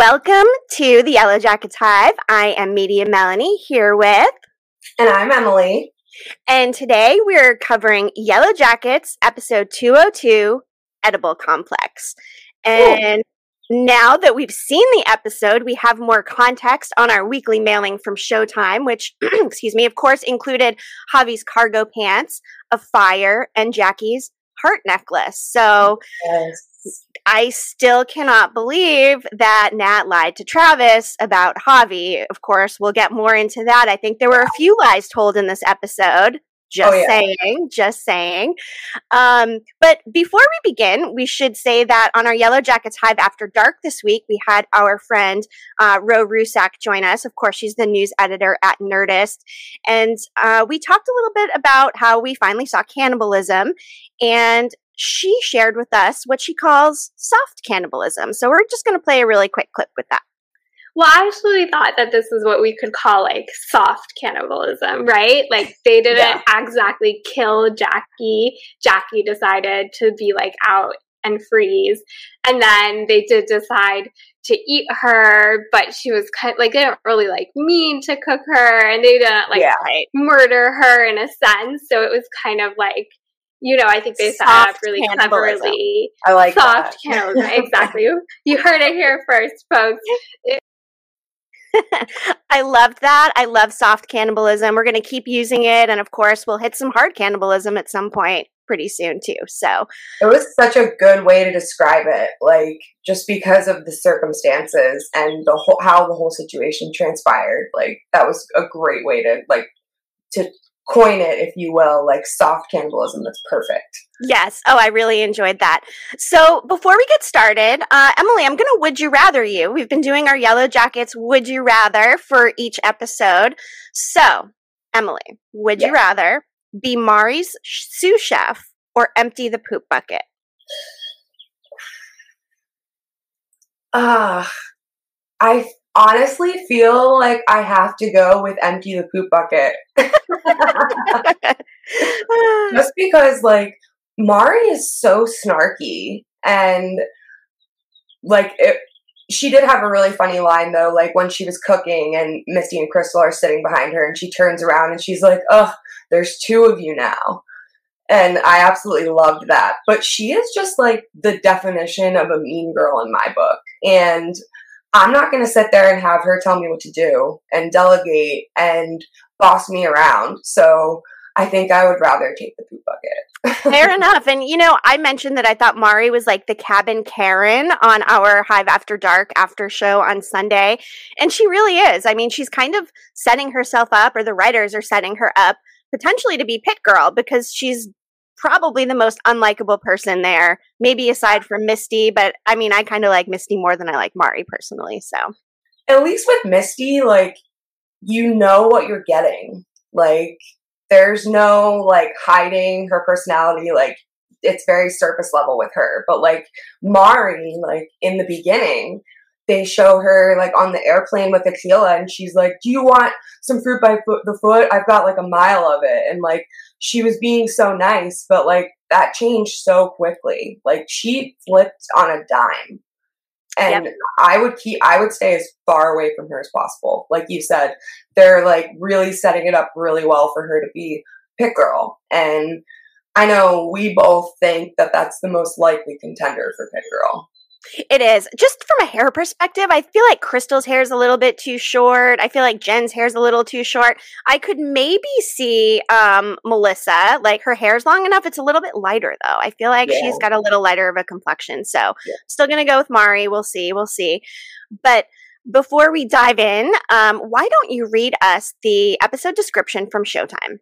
Welcome to the Yellowjackets Hive. I am Media Melanie here with. And I'm Emily. And today we're covering Yellowjackets, episode 202 Edible Complex. And Ooh. now that we've seen the episode, we have more context on our weekly mailing from Showtime, which, excuse me, of course, included Javi's cargo pants, a fire, and Jackie's heart necklace. So. Yes I still cannot believe that Nat lied to Travis about Javi. Of course, we'll get more into that. I think there were a few lies told in this episode. Just oh, yeah. saying, just saying. Um, but before we begin, we should say that on our Yellowjackets Hive After Dark this week, we had our friend uh, Ro Rusak join us. Of course, she's the news editor at Nerdist. And uh, we talked a little bit about how we finally saw cannibalism and she shared with us what she calls soft cannibalism. So we're just going to play a really quick clip with that. Well, I actually thought that this is what we could call like soft cannibalism, right? Like they didn't yeah. exactly kill Jackie. Jackie decided to be like out and freeze. And then they did decide to eat her, but she was kind like they didn't really like mean to cook her and they didn't like yeah. murder her in a sense. So it was kind of like you know, I think they set up really cleverly. I like soft that. cannibalism. exactly. You heard it here first, folks. I loved that. I love soft cannibalism. We're going to keep using it. And of course, we'll hit some hard cannibalism at some point pretty soon, too. So it was such a good way to describe it. Like, just because of the circumstances and the whole, how the whole situation transpired. Like, that was a great way to, like, to coin it, if you will, like soft cannibalism. That's perfect. Yes. Oh, I really enjoyed that. So before we get started, uh, Emily, I'm going to would you rather you. We've been doing our Yellowjackets would you rather for each episode. So, Emily, would you rather be Mari's sous chef or empty the poop bucket? Ah, uh, I honestly feel like I have to go with empty the poop bucket. Just because, like, Mari is so snarky and, like, it, she did have a really funny line though, like when she was cooking and Misty and Crystal are sitting behind her and she turns around and she's like, "Ugh, there's two of you now." And I absolutely loved that. But she is just like the definition of a mean girl in my book. And I'm not going to sit there and have her tell me what to do and delegate and boss me around. So I think I would rather take the poop bucket. Fair enough. And you know, I mentioned that I thought Mari was like the cabin Karen on our Hive After Dark after show on Sunday. And she really is. I mean, she's kind of setting herself up, or the writers are setting her up potentially to be Pit Girl because she's probably the most unlikable person there, maybe aside from Misty. But I mean, I kind of like Misty more than I like Mari personally. So at least with Misty, like you know what you're getting. Like there's no like hiding her personality. Like it's very surface level with her. But like Mari, like in the beginning, they show her like on the airplane with Akila and she's like, Do you want some fruit by foot the foot? I've got like a mile of it. And like she was being so nice, but like that changed so quickly. Like she flipped on a dime. And yep. I would keep I would stay as far away from her as possible. Like you said, they're like really setting it up really well for her to be pit girl. And I know we both think that that's the most likely contender for pit girl. It is. Just from a hair perspective, I feel like Crystal's hair is a little bit too short. I feel like Jen's hair is a little too short. I could maybe see um, Melissa, like her hair's long enough. It's a little bit lighter though. I feel like yeah. she's got a little lighter of a complexion. So yeah. still gonna go with Mari. We'll see. We'll see. But before we dive in, um, why don't you read us the episode description from Showtime?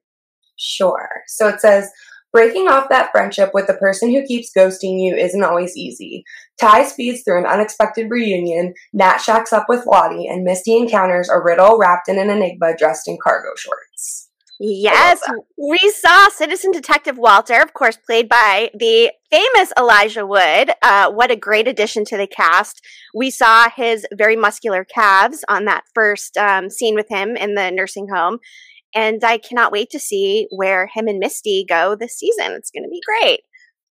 Sure. So it says Breaking off that friendship with the person who keeps ghosting you isn't always easy. Tai speeds through an unexpected reunion, Nat shacks up with Lottie, and Misty encounters a riddle wrapped in an enigma dressed in cargo shorts. Yes, we saw Citizen Detective Walter, of course, played by the famous Elijah Wood. Uh, what a great addition to the cast. We saw his very muscular calves on that first um, scene with him in the nursing home. And I cannot wait to see where him and Misty go this season. It's going to be great.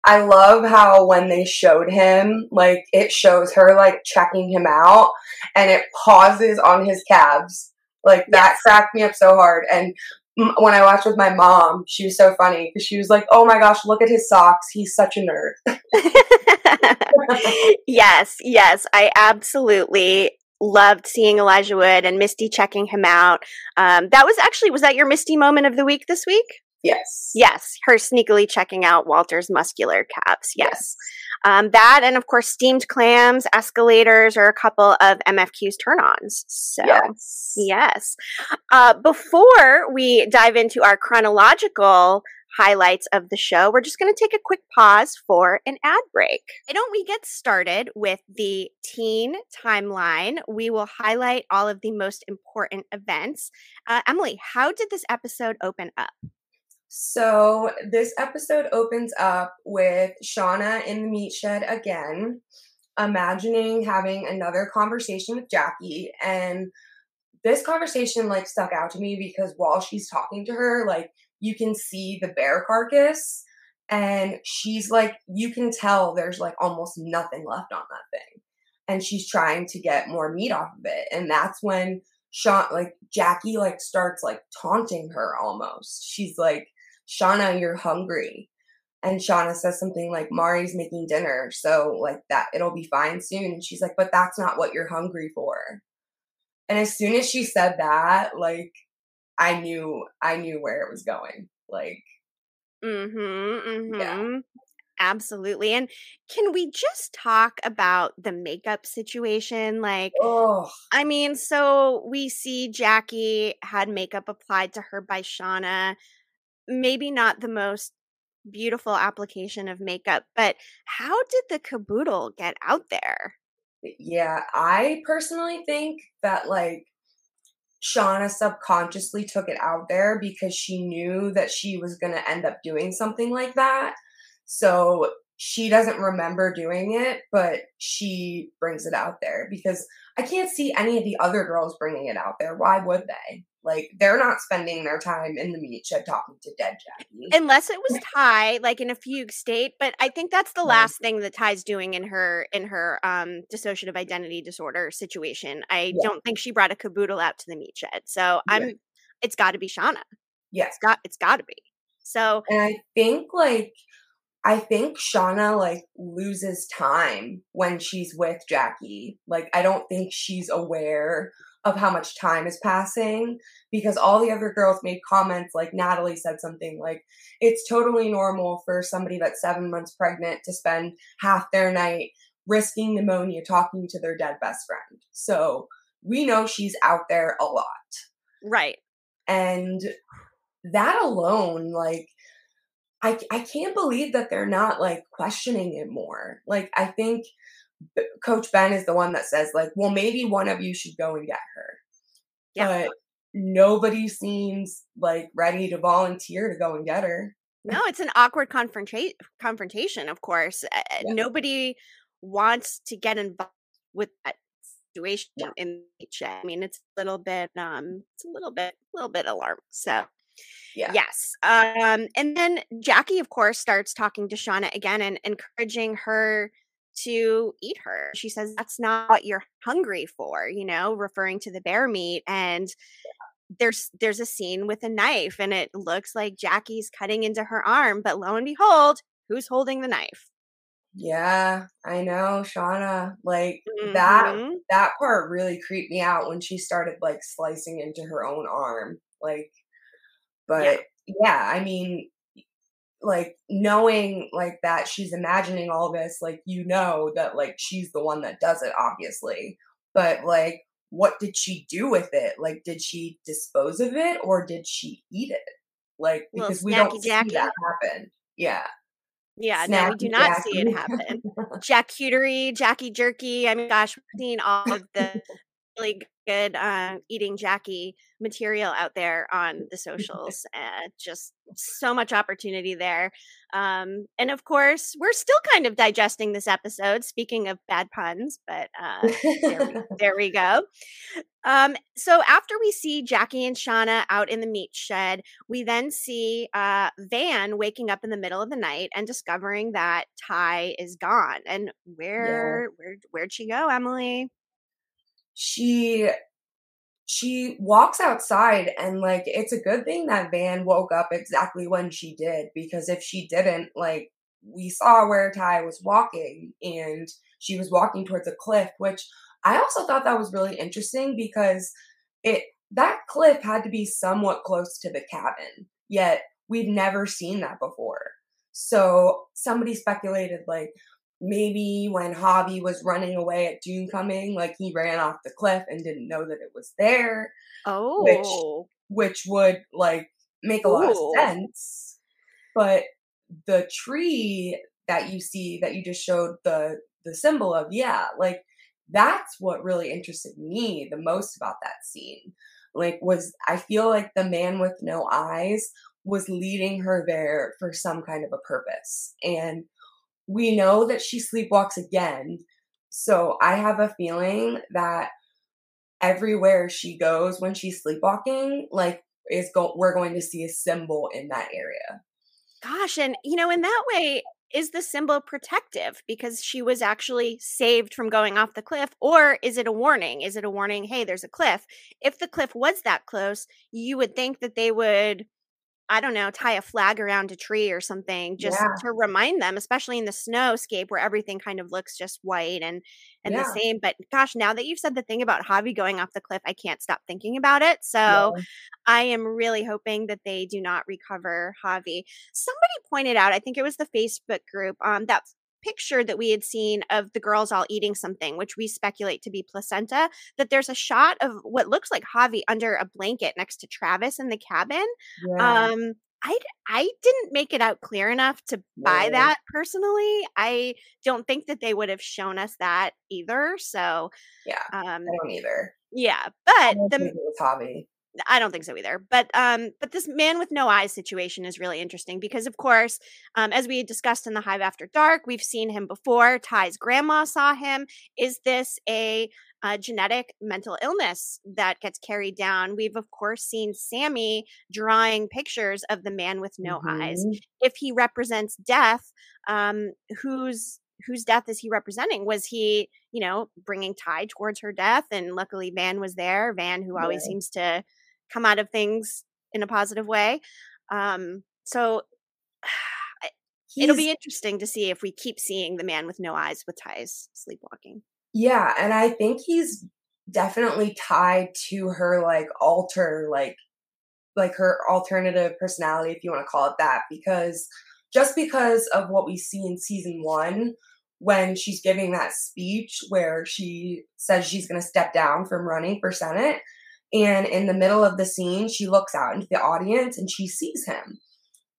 I love how when they showed him, like it shows her like checking him out and it pauses on his calves. Like that yes. cracked me up so hard. And when I watched with my mom, she was so funny because she was like, "Oh my gosh, look at his socks. He's such a nerd." yes, yes, I absolutely loved seeing Elijah Wood and Misty checking him out. Um, that was actually was that your Misty moment of the week this week? Yes. Yes, her sneakily checking out Walter's muscular calves. Yes. yes. Um, that and of course steamed clams, escalators are a couple of MFQ's turn-ons. So yes. yes. Uh, before we dive into our chronological highlights of the show, we're just going to take a quick pause for an ad break. Why don't we get started with the teen timeline? We will highlight all of the most important events. Uh, Emily, how did this episode open up? So this episode opens up with Shauna in the meat shed again, imagining having another conversation with Jackie. And this conversation like stuck out to me because while she's talking to her, like you can see the bear carcass and she's like you can tell there's like almost nothing left on that thing and she's trying to get more meat off of it and that's when Sean like Jackie like starts like taunting her almost she's like Shauna, you're hungry. And Shauna says something like, Mari's making dinner, so like that it'll be fine soon. And she's like, but that's not what you're hungry for. And as soon as she said that, like I knew I knew where it was going. Like Mm-hmm. mm-hmm. Yeah. Absolutely. And can we just talk about the makeup situation? Like, oh. I mean, so we see Jackie had makeup applied to her by Shauna maybe not the most beautiful application of makeup, but how did the caboodle get out there? Yeah, I personally think that like Shauna subconsciously took it out there because she knew that she was going to end up doing something like that. So she doesn't remember doing it, but she brings it out there because I can't see any of the other girls bringing it out there. Why would they? Like they're not spending their time in the meat shed talking to dead Jackie. Unless it was Tai, like in a fugue state. But I think that's the last thing that Tai's doing in her in her um dissociative identity disorder situation. I yeah. don't think she brought a caboodle out to the meat shed. So I'm yeah. it's gotta be Shauna. Yes. It's got it's gotta be. So And I think like I think Shauna like loses time when she's with Jackie. Like I don't think she's aware of how much time is passing because all the other girls made comments like Natalie said something like it's totally normal for somebody that's 7 months pregnant to spend half their night risking pneumonia talking to their dead best friend. So we know she's out there a lot. Right. And that alone like I I can't believe that they're not like questioning it more. Like I think Coach Ben is the one that says like, well, maybe one of you should go and get her. Yeah. But nobody seems like ready to volunteer to go and get her. No, it's an awkward confrontation. Confrontation, of course. Yeah. Nobody wants to get involved with that situation yeah. in I mean, it's a little bit, um, it's a little bit, a little bit alarming. So, yeah. Yes. Um, and then Jackie, of course, starts talking to Shauna again and encouraging her to eat her. She says, That's not what you're hungry for, you know, referring to the bear meat. And there's there's a scene with a knife and it looks like Jackie's cutting into her arm, but lo and behold, who's holding the knife? Yeah, I know, Shauna. Like mm-hmm. that that part really creeped me out when she started like slicing into her own arm. Like but yeah, yeah I mean like knowing like that she's imagining all this like you know that like she's the one that does it obviously but like what did she do with it like did she dispose of it or did she eat it like because we don't see that happen yeah yeah, Snappy no, we do not Jackie. see it happen. Jack Cutery, Jackie Jerky. I mean, gosh, we've seen all of the really good uh, eating Jackie material out there on the socials. uh, just so much opportunity there. Um, and of course, we're still kind of digesting this episode. Speaking of bad puns, but uh, there, we, there, we, go. Um, so after we see Jackie and Shauna out in the meat shed, we then see uh, Van waking up in the middle of the night and discovering that Tai is gone. And where yeah. where where'd she go, Emily? She she walks outside and like it's a good thing that Van woke up exactly when she did because if she didn't like we saw where ty was walking and she was walking towards a cliff which I also thought that was really interesting because it that cliff had to be somewhat close to the cabin yet we've never seen that before. So somebody speculated like maybe when Javi was running away at Doomcoming, like he ran off the cliff and didn't know that it was there. Oh. Which which would like make a Ooh. lot of sense. But the tree that you see that you just showed the the symbol of, yeah, like that's what really interested me the most about that scene. Like was I feel like the man with no eyes was leading her there for some kind of a purpose. And we know that she sleepwalks again. So I have a feeling that everywhere she goes when she's sleepwalking, like is go we're going to see a symbol in that area. Gosh, and you know, in that way, is the symbol protective because she was actually saved from going off the cliff or is it a warning is it a warning hey there's a cliff if the cliff was that close you would think that they would I don't know, tie a flag around a tree or something just yeah. to remind them, especially in the snowscape where everything kind of looks just white and and yeah. the same. But gosh, now that you've said the thing about Javi going off the cliff, I can't stop thinking about it. So yeah. I am really hoping that they do not recover Javi. Somebody pointed out, I think it was the Facebook group, um, that picture that we had seen of the girls all eating something, which we speculate to be placenta, that there's a shot of what looks like Javi under a blanket next to Travis in the cabin. Yeah. Um, I, I didn't make it out clear enough to buy yeah. that personally. I don't think that they would have shown us that either. So yeah, um, I don't either. Yeah, but the it was Javi. I don't think so either. But um, but this man with no eyes situation is really interesting because, of course, um, as we discussed in the Hive After Dark, we've seen him before. Tai's grandma saw him. Is this a, a genetic mental illness that gets carried down? We've of course seen Sammy drawing pictures of the man with no mm-hmm. eyes. If he represents death, um, whose whose death is he representing? Was he, you know, bringing Tai towards her death? And luckily, Van was there. Van, who always seems to come out of things in a positive way. Um, so it'll be interesting to see if we keep seeing the man with no eyes with Tai's sleepwalking. Yeah, and I think he's definitely tied to her like alter like like her alternative personality if you want to call it that because just because of what we see in season 1 when she's giving that speech where she says she's going to step down from running for senate and in the middle of the scene, she looks out into the audience and she sees him.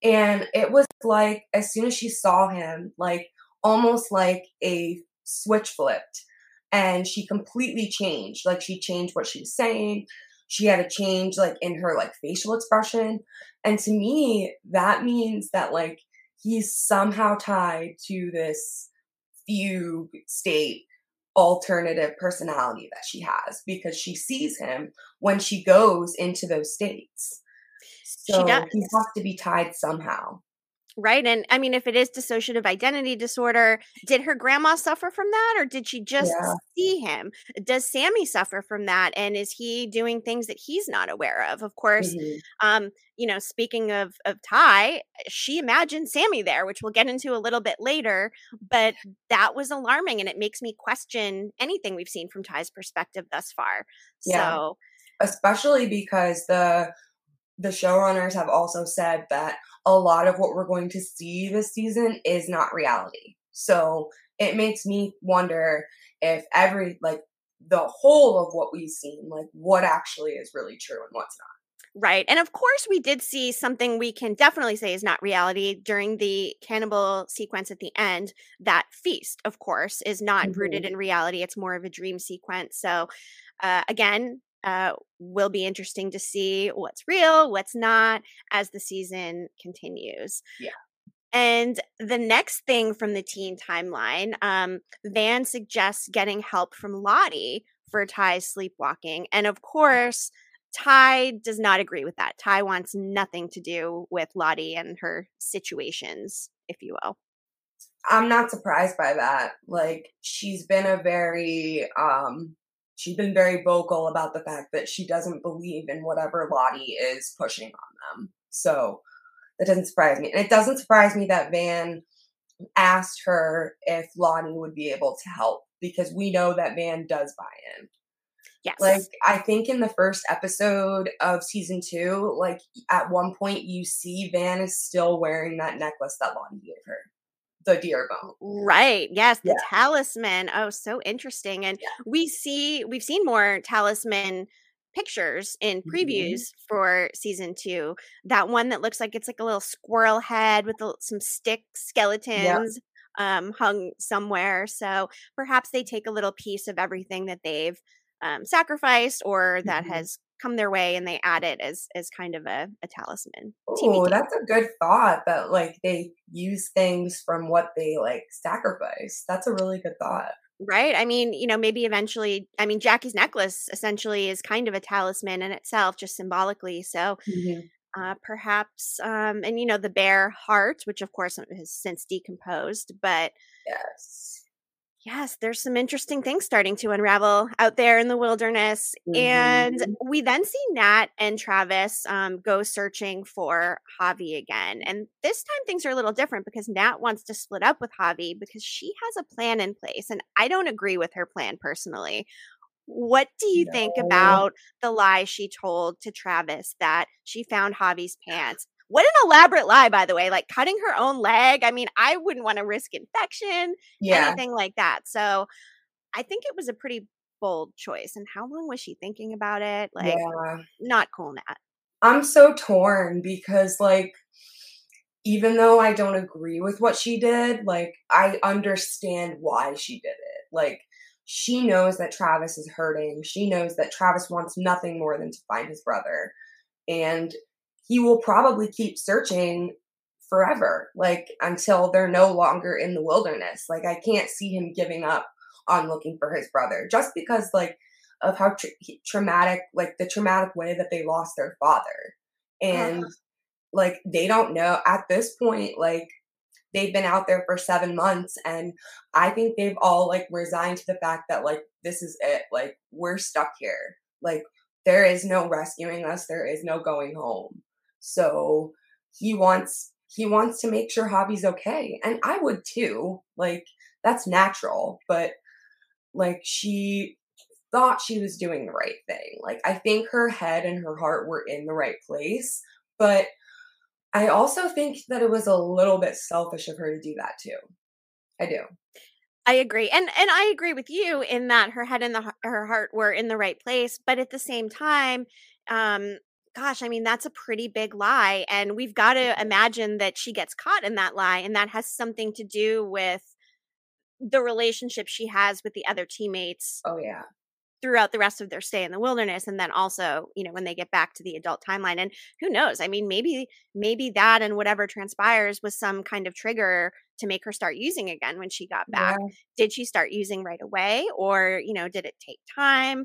And it was like, as soon as she saw him, like almost like a switch flipped. And she completely changed. Like she changed what she was saying. She had a change like in her like facial expression. And to me, that means that like he's somehow tied to this fugue state alternative personality that she has because she sees him when she goes into those states. So he has to be tied somehow. Right. And I mean, if it is dissociative identity disorder, did her grandma suffer from that or did she just yeah. see him? Does Sammy suffer from that? And is he doing things that he's not aware of? Of course, mm-hmm. um, you know, speaking of, of Tai, she imagined Sammy there, which we'll get into a little bit later. But that was alarming and it makes me question anything we've seen from Tai's perspective thus far. Yeah. So, especially because the the showrunners have also said that a lot of what we're going to see this season is not reality. So it makes me wonder if every, like, the whole of what we've seen, like, what actually is really true and what's not. Right. And of course, we did see something we can definitely say is not reality during the cannibal sequence at the end. That feast, of course, is not mm-hmm. rooted in reality. It's more of a dream sequence. So, uh, again, uh, will be interesting to see what's real, what's not as the season continues. Yeah. And the next thing from the teen timeline, um, Van suggests getting help from Lottie for Tai's sleepwalking. And of course, Tai does not agree with that. Tai wants nothing to do with Lottie and her situations, if you will. I'm not surprised by that. Like she's been a very um she's been very vocal about the fact that she doesn't believe in whatever Lottie is pushing on them. So that doesn't surprise me. And it doesn't surprise me that Van asked her if Lottie would be able to help because we know that Van does buy in. Yes. Like I think in the first episode of season two, like at one point you see Van is still wearing that necklace that Lottie gave her. The deer bone. Right. Yes. The yeah. talisman. Oh, so interesting. And yeah. we see we've seen more talisman pictures in mm-hmm. previews mm-hmm. for season two. That one that looks like it's like a little squirrel head with a, some stick skeletons um, hung somewhere. So perhaps they take a little piece of everything that they've um, sacrificed or that mm-hmm. has come their way and they add it as as kind of a, a talisman. Oh, that's a good thought that like they use things from what they like sacrifice. That's a really good thought. Right. I mean, you know, maybe eventually, I mean, Jackie's necklace essentially is kind of a talisman in itself, just symbolically. So mm-hmm. uh, perhaps, um, and, you know, the bear heart, which of course has since decomposed, but. Yes yes, there's some interesting things starting to unravel out there in the wilderness. Mm-hmm. And we then see Nat and Travis um, go searching for Javi again. And this time things are a little different because Nat wants to split up with Javi because she has a plan in place. And I don't agree with her plan personally. What do you no. think about the lie she told to Travis that she found Javi's pants? What an elaborate lie, by the way. Like cutting her own leg. I mean, I wouldn't want to risk infection, yeah. anything like that. So I think it was a pretty bold choice. And how long was she thinking about it? Like, yeah. not cool, Nat. I'm so torn because, like, even though I don't agree with what she did, like, I understand why she did it. Like, she knows that Travis is hurting. She knows that Travis wants nothing more than to find his brother. And he will probably keep searching forever, like until they're no longer in the wilderness. Like I can't see him giving up on looking for his brother just because like of how tra- traumatic, like the traumatic way that they lost their father. And uh-huh. like they don't know at this point, like they've been out there for seven months and I think they've all like resigned to the fact that like this is it. Like we're stuck here. Like there is no rescuing us. There is no going home. So he wants he wants to make sure Javi's okay. And I would too. Like that's natural, but like she thought she was doing the right thing. Like I think her head and her heart were in the right place, but I also think that it was a little bit selfish of her to do that too. I do. I agree. And and I agree with you in that her head and the her heart were in the right place, but at the same time, um gosh, I mean, that's a pretty big lie. And we've got to mm-hmm. imagine that she gets caught in that lie. And that has something to do with the relationship she has with the other teammates. Oh, yeah. Throughout the rest of their stay in the wilderness. And then also, you know, when they get back to the adult timeline. And who knows? I mean, maybe, maybe that and whatever transpires was some kind of trigger to make her start using again when she got back. Yeah. Did she start using right away? Or, you know, did it take time?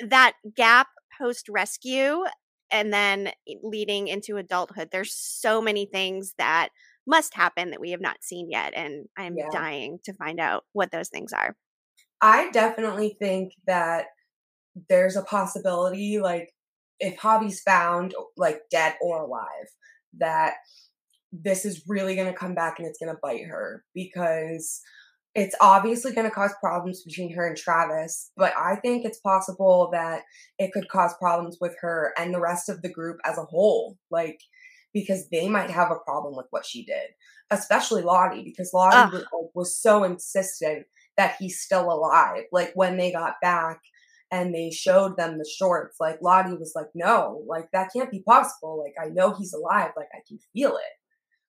That gap post rescue and then leading into adulthood there's so many things that must happen that we have not seen yet and i'm yeah. dying to find out what those things are i definitely think that there's a possibility like if Javi's found like dead or alive that this is really going to come back and it's going to bite her because it's obviously going to cause problems between her and Travis, but I think it's possible that it could cause problems with her and the rest of the group as a whole. Like, because they might have a problem with what she did, especially Lottie, because Lottie was, was so insistent that he's still alive. Like, when they got back and they showed them the shorts, like Lottie was like, no, like that can't be possible. Like I know he's alive, like I can feel it.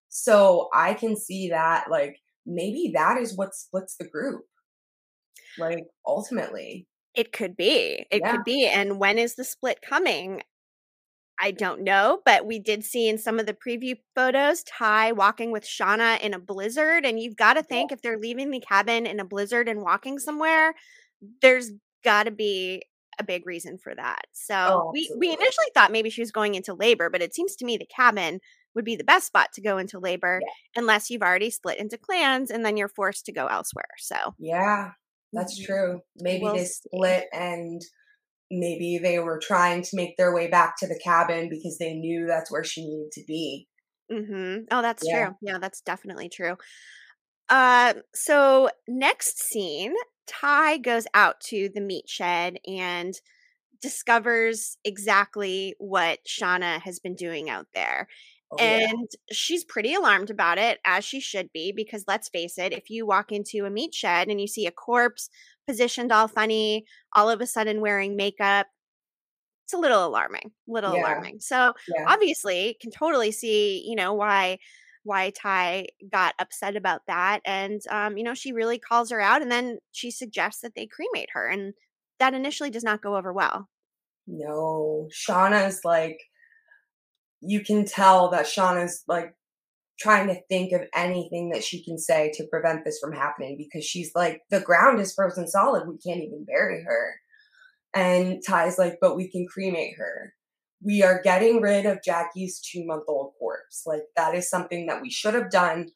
So I can see that, like maybe that is what splits the group. Like ultimately. It could be. It yeah. could be. And when is the split coming? I don't know, but we did see in some of the preview photos Tai walking with Shauna in a blizzard. And you've got to think if they're leaving the cabin in a blizzard and walking somewhere, there's got to be a big reason for that. So oh, we, we initially thought maybe she was going into labor, but it seems to me the cabin would be the best spot to go into labor yeah. unless you've already split into clans and then you're forced to go elsewhere. So yeah, that's mm-hmm. true. Maybe we'll they split see. and maybe they were trying to make their way back to the cabin because they knew that's where she needed to be. Mm-hmm. Oh, that's yeah. true. Yeah, that's definitely true. Uh, so next scene, Tai goes out to the meat shed and discovers exactly what Shauna has been doing out there. Oh, and yeah. she's pretty alarmed about it, as she should be, because let's face it, if you walk into a meat shed and you see a corpse positioned all funny, all of a sudden wearing makeup, it's a little alarming, little yeah. alarming. So yeah. obviously can totally see, you know, why why Tai got upset about that. And um, you know, she really calls her out and then she suggests that they cremate her. And that initially does not go over well. No. Shauna's like you can tell that Shauna's like trying to think of anything that she can say to prevent this from happening because she's like, the ground is frozen solid. We can't even bury her. And Tai's like, but we can cremate her. We are getting rid of Jackie's two month old corpse. Like, that is something that we should have done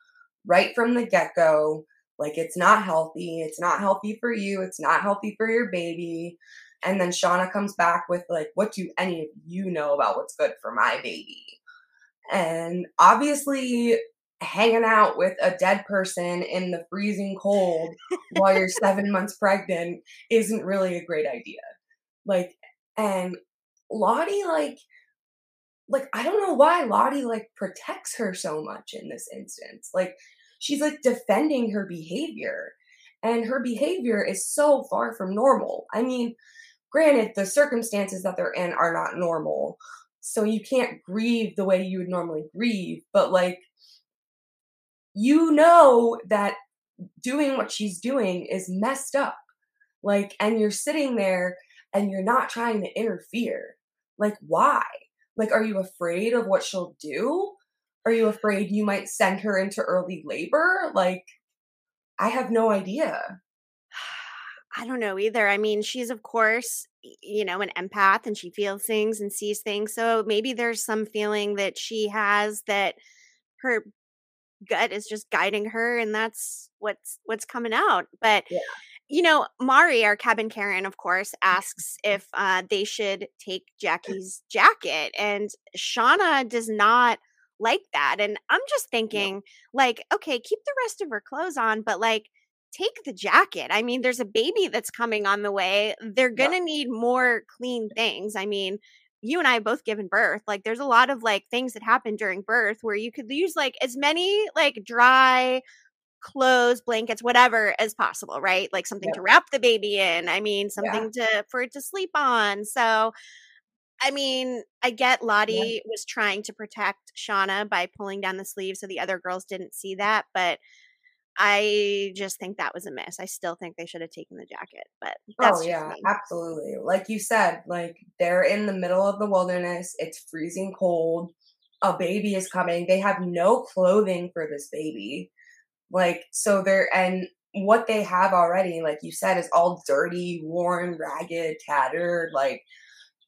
right from the get go. Like, it's not healthy. It's not healthy for you. It's not healthy for your baby. And then Shauna comes back with, like, what do any of you know about what's good for my baby? And obviously, hanging out with a dead person in the freezing cold while you're seven months pregnant isn't really a great idea. Like, and Lottie, like, like I don't know why Lottie like protects her so much in this instance. Like, she's like defending her behavior, and her behavior is so far from normal. I mean, granted, the circumstances that they're in are not normal, so you can't grieve the way you would normally grieve but like you know that doing what she's doing is messed up. Like and you're sitting there and you're not trying to interfere. Like why? Like are you afraid of what she'll do? Are you afraid you might send her into early labor? Like i have no idea I don't know either. I mean, she's of course, you know, an empath and she feels things and sees things. So maybe there's some feeling that she has that her gut is just guiding her and that's what's what's coming out. But yeah. you know, Mari, our cabin Karen, of course, asks if uh, they should take Jackie's jacket and Shauna does not like that. And I'm just thinking, like, okay, keep the rest of her clothes on, but like take the jacket. I mean, there's a baby that's coming on the way. They're going to yeah. need more clean things. I mean, you and I have both given birth. Like there's a lot of like things that happen during birth where you could use like as many like dry clothes, blankets, whatever as possible, right? Like something yeah. to wrap the baby in. I mean, something yeah. to for it to sleep on. So I mean, I get Lottie was trying to protect Shauna by pulling down the sleeve so the other girls didn't see that, but I just think that was a miss. I still think they should have taken the jacket, but oh yeah, me. absolutely. Like you said, like they're in the middle of the wilderness. It's freezing cold. A baby is coming. They have no clothing for this baby. Like so they're and what they have already, like you said, is all dirty, worn, ragged, tattered. Like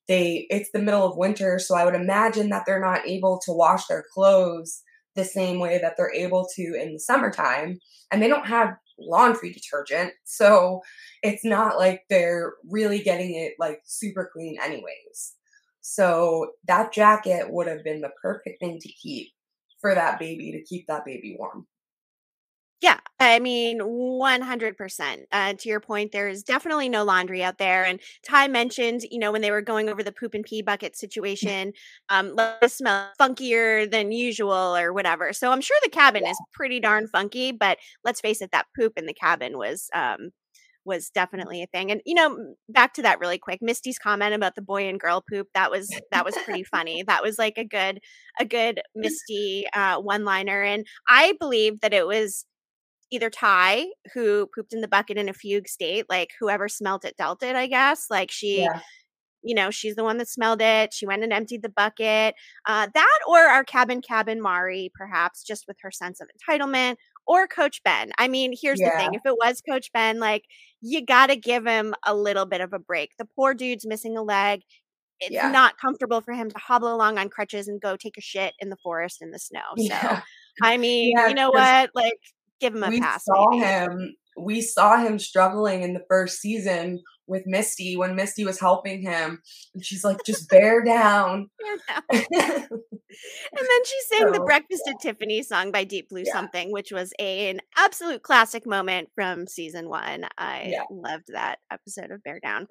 they, it's the middle of winter, so I would imagine that they're not able to wash their clothes the same way that they're able to in the summertime. And they don't have laundry detergent. So it's not like they're really getting it like super clean, anyways. So that jacket would have been the perfect thing to keep for that baby to keep that baby warm. Yeah, I mean, 100%. Uh, to your point, there's definitely no laundry out there. And Tai mentioned, you know, when they were going over the poop and pee bucket mm. situation, um, let it smell funkier than usual or whatever. So I'm sure the cabin yeah. is pretty darn funky, but let's face it, that poop in the cabin was um, was definitely a thing. And you know, back to that really quick, Misty's comment about the boy and girl poop that was that was pretty funny. That was like a good a good Misty uh, one liner, and I believe that it was either Tai, who pooped in the bucket in a fugue state, like whoever smelt it dealt it. I guess like she. Yeah. You know, she's the one that smelled it. She went and emptied the bucket. Uh, that or our cabin cabin Mari, perhaps, just with her sense of entitlement, or Coach Ben. I mean, here's yeah. the thing if it was Coach Ben, like, you got to give him a little bit of a break. The poor dude's missing a leg. It's yeah. not comfortable for him to hobble along on crutches and go take a shit in the forest in the snow. So, yeah. I mean, you know what? Like, give him a we pass. Saw maybe. him. We saw him struggling in the first season with Misty when Misty was helping him. And she's like, just bear down. and then she sang so, the Breakfast at Tiffany song by Deep Blue yeah. Something, which was a, an absolute classic moment from season one. I yeah. loved that episode of Bear Down.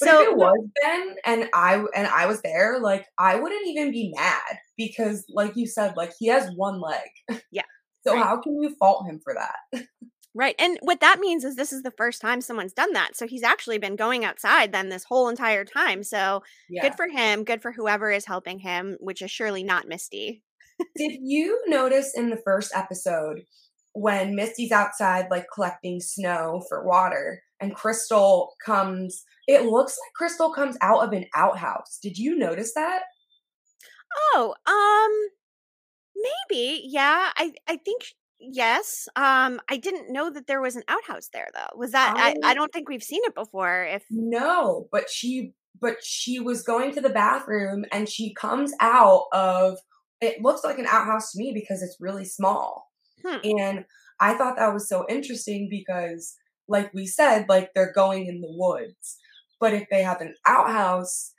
But so if it was Ben and I and I was there, like I wouldn't even be mad because like you said, like he has one leg. Yeah. So right. how can you fault him for that? Right. And what that means is this is the first time someone's done that. So he's actually been going outside then this whole entire time. So yeah. good for him. Good for whoever is helping him, which is surely not Misty. Did you notice in the first episode when Misty's outside, like collecting snow for water, and Crystal comes, it looks like Crystal comes out of an outhouse. Did you notice that? Oh, um, maybe. Yeah. I, I think Yes. Um, I didn't know that there was an outhouse there though. Was that I, I don't think we've seen it before. If no, but she but she was going to the bathroom and she comes out of it looks like an outhouse to me because it's really small. Hmm. And I thought that was so interesting because like we said, like they're going in the woods. But if they have an outhouse,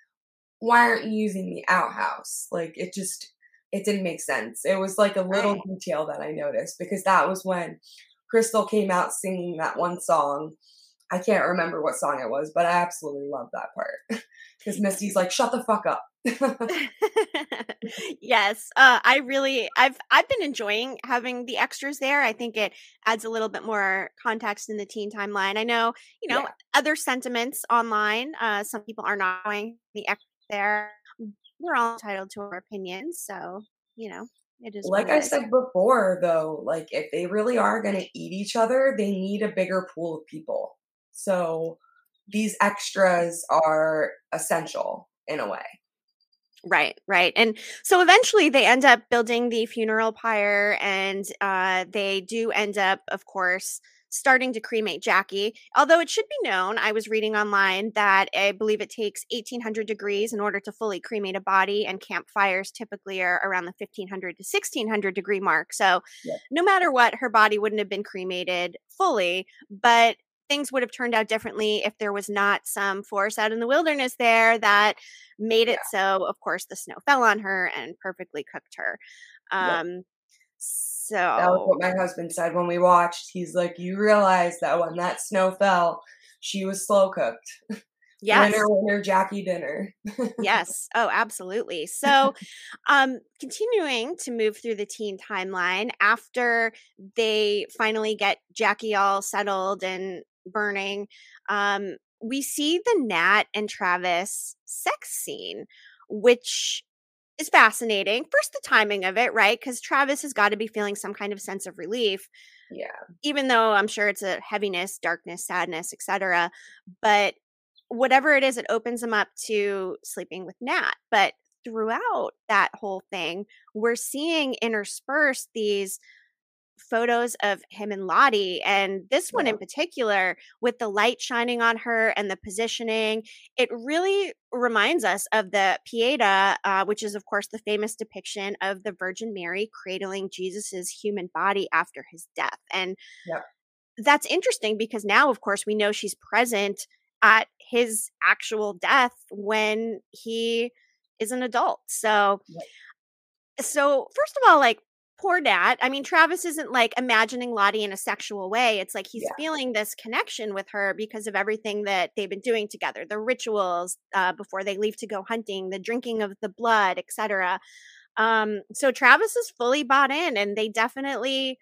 why aren't you using the outhouse? Like it just it didn't make sense. It was like a little right. detail that I noticed because that was when Crystal came out singing that one song. I can't remember what song it was, but I absolutely love that part because Misty's like, "Shut the fuck up." yes, uh, I really, I've, I've been enjoying having the extras there. I think it adds a little bit more context in the teen timeline. I know, you know, yeah. other sentiments online. Uh, some people are not going the extras there we're all entitled to our opinions. So, you know, it is. Like I said before, though, like if they really are going to eat each other, they need a bigger pool of people. So these extras are essential in a way. Right, right. And so eventually they end up building the funeral pyre and uh, they do end up, of course, starting to cremate Jackie. Although it should be known, I was reading online that I believe it takes 1800 degrees in order to fully cremate a body, and campfires typically are around the 1500 to 1600 degree mark. So yeah. no matter what, her body wouldn't have been cremated fully, but things would have turned out differently if there was not some force out in the wilderness there that made it yeah. so of course the snow fell on her and perfectly cooked her um yeah. So that was what my husband said when we watched. He's like, "You realize that when that snow fell, she was slow cooked." Yes. Winner, winner, Jackie dinner. yes. Oh, absolutely. So, um, continuing to move through the teen timeline after they finally get Jackie all settled and burning, um, we see the Nat and Travis sex scene, which is fascinating. First, the timing of it, right? Because Travis has got to be feeling some kind of sense of relief. Yeah. Even though I'm sure it's a heaviness, darkness, sadness, etc. But whatever it is, it opens him up to sleeping with Nat. But throughout that whole thing, we're seeing interspersed these photos of him and Lottie. And this one yeah. in particular, with the light shining on her and the positioning, it really reminds us of the Pieta, uh, which is, of course, the famous depiction of the Virgin Mary cradling Jesus's human body after his death. And yeah. that's interesting because now, of course, we know she's present at his actual death when he is an adult. So, so first of all, like poor Nat. I mean, Travis isn't like imagining Lottie in a sexual way. It's like he's yeah. feeling this connection with her because of everything that they've been doing together, the rituals uh, before they leave to go hunting, the drinking of the blood, etc. Um, so Travis is fully bought in, and they definitely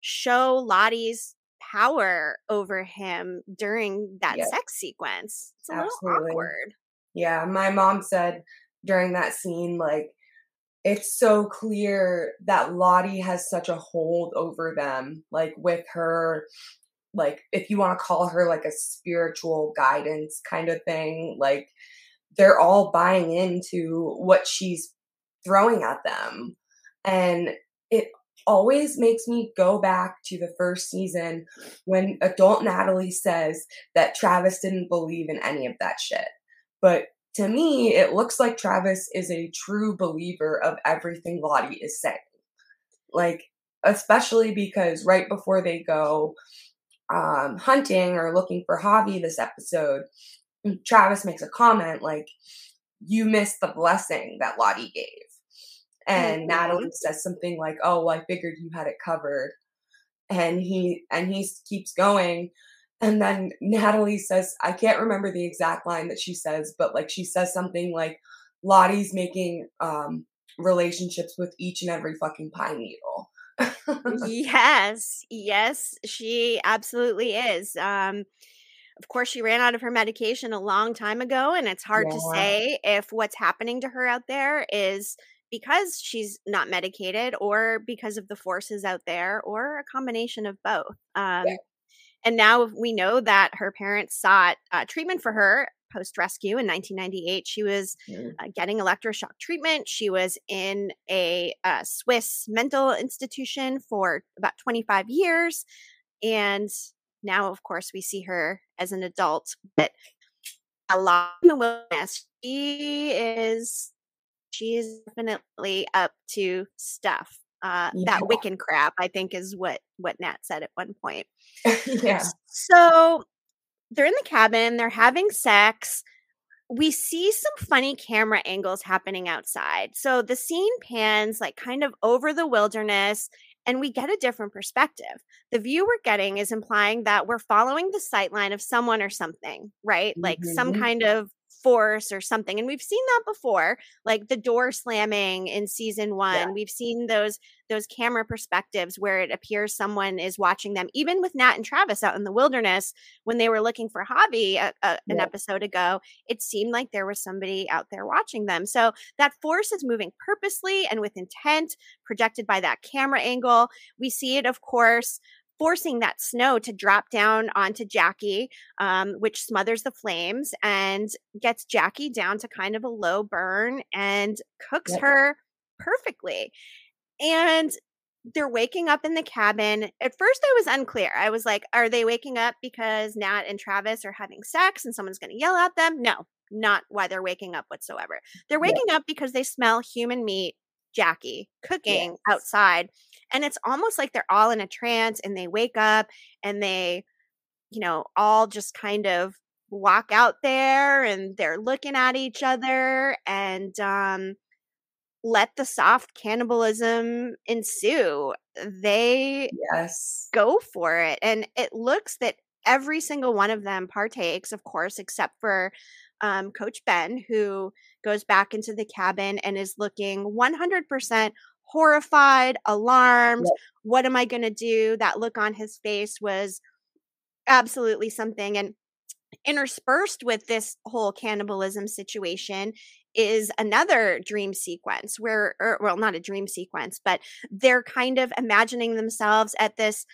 show Lottie's power over him during that yep. sex sequence. It's a Absolutely. little awkward. Yeah, my mom said during that scene, like, it's so clear that Lottie has such a hold over them, like with her, like, if you want to call her like a spiritual guidance kind of thing, like, they're all buying into what she's throwing at them. And it always makes me go back to the first season when adult Natalie says that Travis didn't believe in any of that shit. But to me, it looks like Travis is a true believer of everything Lottie is saying. Like, especially because right before they go um, hunting or looking for Javi this episode, Travis makes a comment like, You missed the blessing that Lottie gave. And mm-hmm. Natalie says something like, "Oh, well, I figured you had it covered." And he and he keeps going. And then Natalie says, I can't remember the exact line that she says, but like she says something like Lottie's making um relationships with each and every fucking pine needle. yes, yes, she absolutely is. Um of course, she ran out of her medication a long time ago, and it's hard yeah. to say if what's happening to her out there is because she's not medicated or because of the forces out there or a combination of both. Um, yeah. And now we know that her parents sought uh, treatment for her post rescue in 1998. She was mm. uh, getting electroshock treatment. She was in a, uh, Swiss mental institution for about 25 years. And now, of course, we see her as an adult, but a lot in the wilderness. She is she's definitely up to stuff. Uh, yeah. That Wiccan crap, I think, is what what Nat said at one point. yeah. So they're in the cabin. They're having sex. We see some funny camera angles happening outside. So the scene pans like kind of over the wilderness, and we get a different perspective. The view we're getting is implying that we're following the sight line of someone or something, right? Like mm-hmm. some kind of force or something. And we've seen that before, like the door slamming in season one. Yeah. We've seen those those camera perspectives where it appears someone is watching them. Even with Nat and Travis out in the wilderness when they were looking for Javi a, a, an episode ago, it seemed like there was somebody out there watching them. So that force is moving purposely and with intent, projected by that camera angle. We see it, of course, forcing that snow to drop down onto Jackie, um, which smothers the flames and gets Jackie down to kind of a low burn and cooks yep. her perfectly. And they're waking up in the cabin. At first, I was unclear. I was like, are they waking up because Nat and Travis are having sex and someone's going to yell at them? No, not why they're waking up whatsoever. They're waking up because they smell human meat, Jackie, cooking yes. outside and it's almost like they're all in a trance and they wake up and they you know all just kind of walk out there and they're looking at each other and um let the soft cannibalism ensue they yes go for it and it looks that every single one of them partakes of course except for um, coach ben who goes back into the cabin and is looking 100% horrified, alarmed. Yep. What am I going to do? That look on his face was absolutely something. And interspersed with this whole cannibalism situation is another dream sequence where, or, er, well, not a dream sequence, but they're kind of imagining themselves at this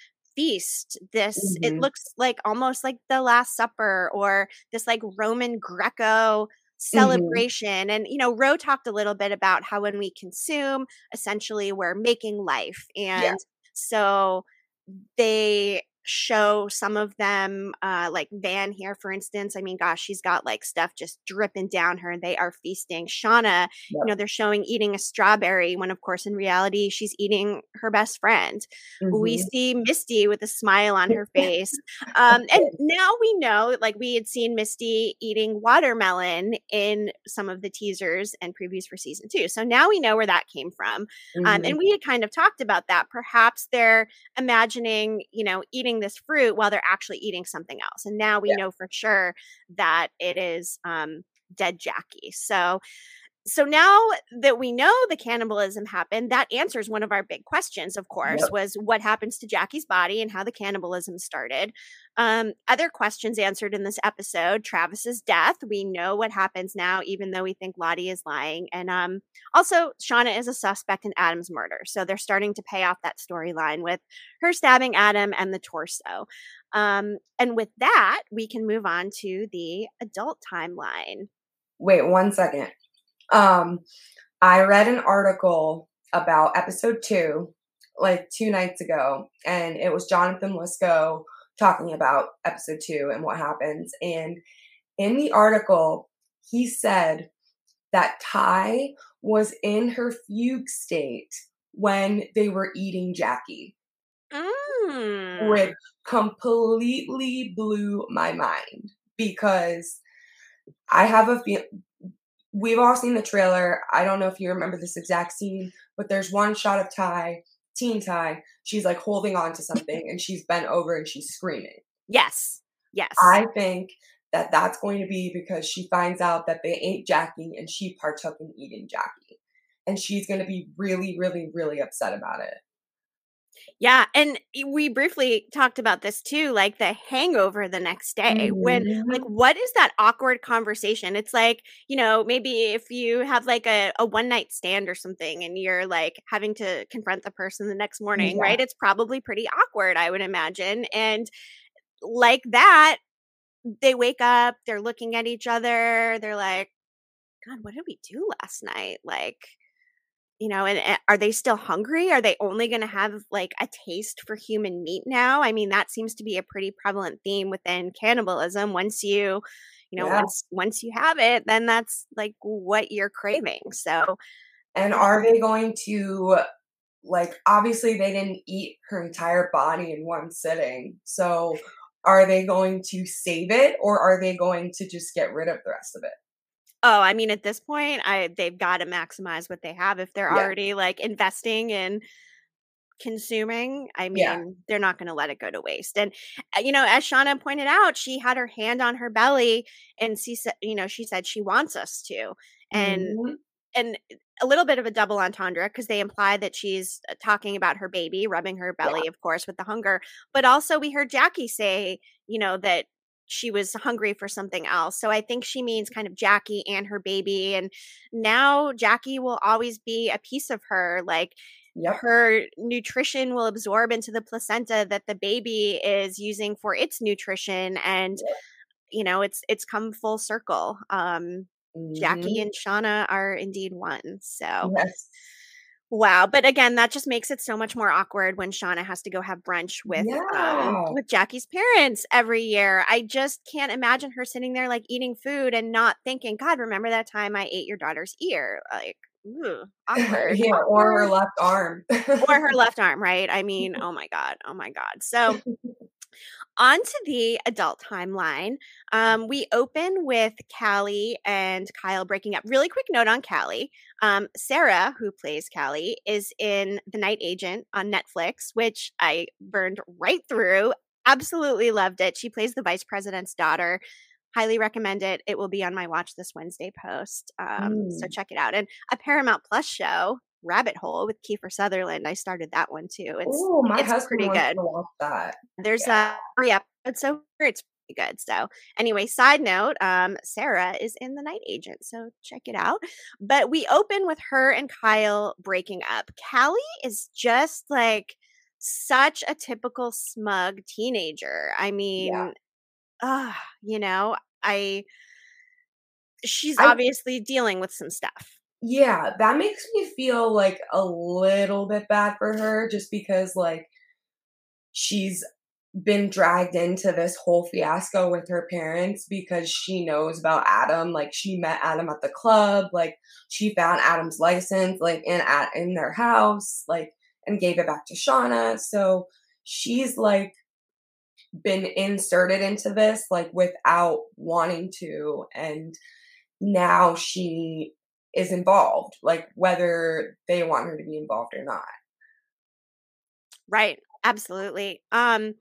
feast this mm-hmm. it looks like almost like the last supper or this like roman greco Mm-hmm. celebration. Mm-hmm. And, you know, Ro talked a little bit about how when we consume, essentially we're making life. And yeah. so they show some of them uh like van here for instance i mean gosh she's got like stuff just dripping down her and they are feasting shauna yep. you know they're showing eating a strawberry when of course in reality she's eating her best friend mm-hmm. we see misty with a smile on her face um and now we know like we had seen misty eating watermelon in some of the teasers and previews for season two so now we know where that came from mm-hmm. um and we had kind of talked about that perhaps they're imagining you know eating this fruit while they're actually eating something else. And now we yeah. know for sure that it is um, dead Jackie. So so now that we know the cannibalism happened, that answers one of our big questions, of course, yep. was what happens to Jackie's body and how the cannibalism started. Um, other questions answered in this episode Travis's death. We know what happens now, even though we think Lottie is lying. And um, also, Shauna is a suspect in Adam's murder. So they're starting to pay off that storyline with her stabbing Adam and the torso. Um, and with that, we can move on to the adult timeline. Wait one second. Um, I read an article about episode two, like two nights ago, and it was Jonathan Lisco talking about episode two and what happens. And in the article, he said that Tai was in her fugue state when they were eating Jackie. Mm. Which completely blew my mind because I have a feel we've all seen the trailer. I don't know if you remember this exact scene, but there's one shot of Tai, teen Tai. She's like holding on to something and she's bent over and she's screaming. Yes. Yes. I think that that's going to be because she finds out that they ate Jackie and she partook in eating Jackie. And she's going to be really, really, really upset about it. Yeah, and we briefly talked about this too, like the hangover the next day. Mm-hmm. When like what is that awkward conversation? It's like, you know, maybe if you have like a, a one night stand or something and you're like having to confront the person the next morning, yeah. right? It's probably pretty awkward, I would imagine. And like that, they wake up, they're looking at each other, they're like, God, what did we do last night? Like you know and, and, are they still hungry? Are they only going to have like a taste for human meat now? I mean that seems to be a pretty prevalent theme within cannibalism. Once you you know yeah. once once you have it then that's like what you're craving. So and are they going to like obviously they didn't eat her entire body in one sitting. So are they going to save it or are they going to just get rid of the rest of it Oh, I mean, at this point, I they've got to maximize what they have. If they're yeah. already like investing in consuming, I mean, yeah. they're not going to let it go to waste. And uh, you know, as Shauna pointed out, she had her hand on her belly, and she said, you know, she said she wants us to, and mm-hmm. and a little bit of a double entendre because they imply that she's uh, talking about her baby, rubbing her belly, yeah. of course, with the hunger. But also, we heard Jackie say, you know, that she was hungry for something else. So I think she means kind of Jackie and her baby. And now Jackie will always be a piece of her. Like yep. her nutrition will absorb into the placenta that the baby is using for its nutrition. And, yep. you know, it's it's come full circle. Um mm-hmm. Jackie and Shauna are indeed one. So yes. Wow, but again, that just makes it so much more awkward when Shauna has to go have brunch with um, yeah. um, with Jackie's parents every year. I just can't imagine her sitting there like eating food and not thinking, "God, remember that time I ate your daughter's ear?" Like, ooh, awkward. yeah, awkward. or her left arm, or her left arm. Right? I mean, oh my god, oh my god. So on to the adult timeline. Um, we open with Callie and Kyle breaking up. Really quick note on Callie. Um, Sarah, who plays Callie, is in The Night Agent on Netflix, which I burned right through. Absolutely loved it. She plays the vice president's daughter. Highly recommend it. It will be on my watch this Wednesday post. Um, mm. So check it out. And a Paramount Plus show Rabbit Hole with Kiefer Sutherland. I started that one too. It's oh, my it's pretty good. That. There's yeah. a three episodes, so it's pretty good. So anyway, side note, um, Sarah is in The Night Agent, so check it out. But we open with her and Kyle breaking up. Callie is just like such a typical smug teenager. I mean, yeah. uh, you know, I she's I, obviously dealing with some stuff. Yeah, that makes me feel like a little bit bad for her just because like she's been dragged into this whole fiasco with her parents because she knows about Adam. Like she met Adam at the club, like she found Adam's license like in at in their house, like and gave it back to Shauna. So she's like been inserted into this like without wanting to and now she is involved, like whether they want her to be involved or not. Right. Absolutely. Um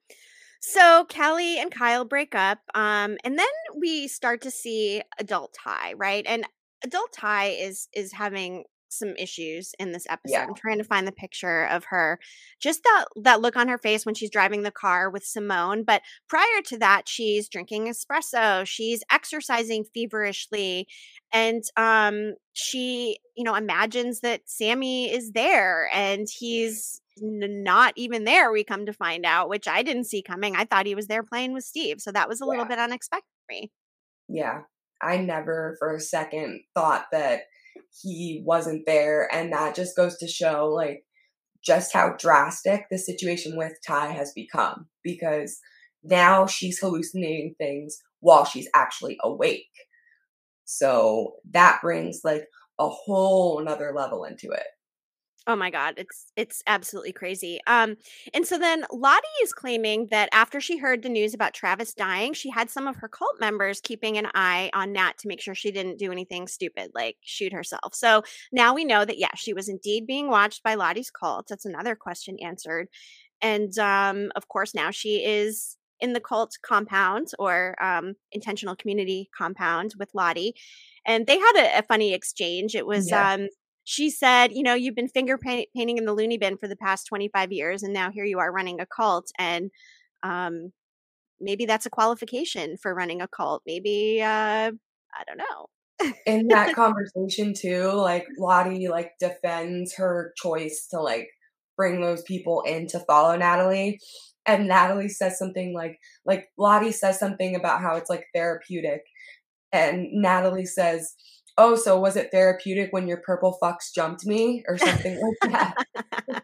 so Callie and Kyle break up um and then we start to see adult Tai, right? And adult Tai is is having some issues in this episode. Yeah. I'm trying to find the picture of her. Just that that look on her face when she's driving the car with Simone, but prior to that she's drinking espresso, she's exercising feverishly and um she, you know, imagines that Sammy is there and he's n- not even there we come to find out, which I didn't see coming. I thought he was there playing with Steve, so that was a little bit unexpected for me. Yeah. I never for a second thought that he wasn't there. And that just goes to show like just how drastic the situation with Tai has become because now she's hallucinating things while she's actually awake. So that brings like a whole another level into it. Oh my god, it's it's absolutely crazy. Um and so then Lottie is claiming that after she heard the news about Travis dying, she had some of her cult members keeping an eye on Nat to make sure she didn't do anything stupid like shoot herself. So now we know that yeah, she was indeed being watched by Lottie's cult. That's another question answered. And um of course now she is in the cult compound or um intentional community compound with Lottie. And they had a, a funny exchange. It was Yeah. um she said, you know, you've been finger paint- painting in the loony bin for the past 25 years, and now here you are running a cult. And um, maybe that's a qualification for running a cult. Maybe, uh, I don't know. in that conversation too, like Lottie like defends her choice to like bring those people in to follow Natalie. And Natalie says something like like Lottie says something about how it's like therapeutic. And Natalie says, Oh, so was it therapeutic when your purple fucks jumped me? Or something like that.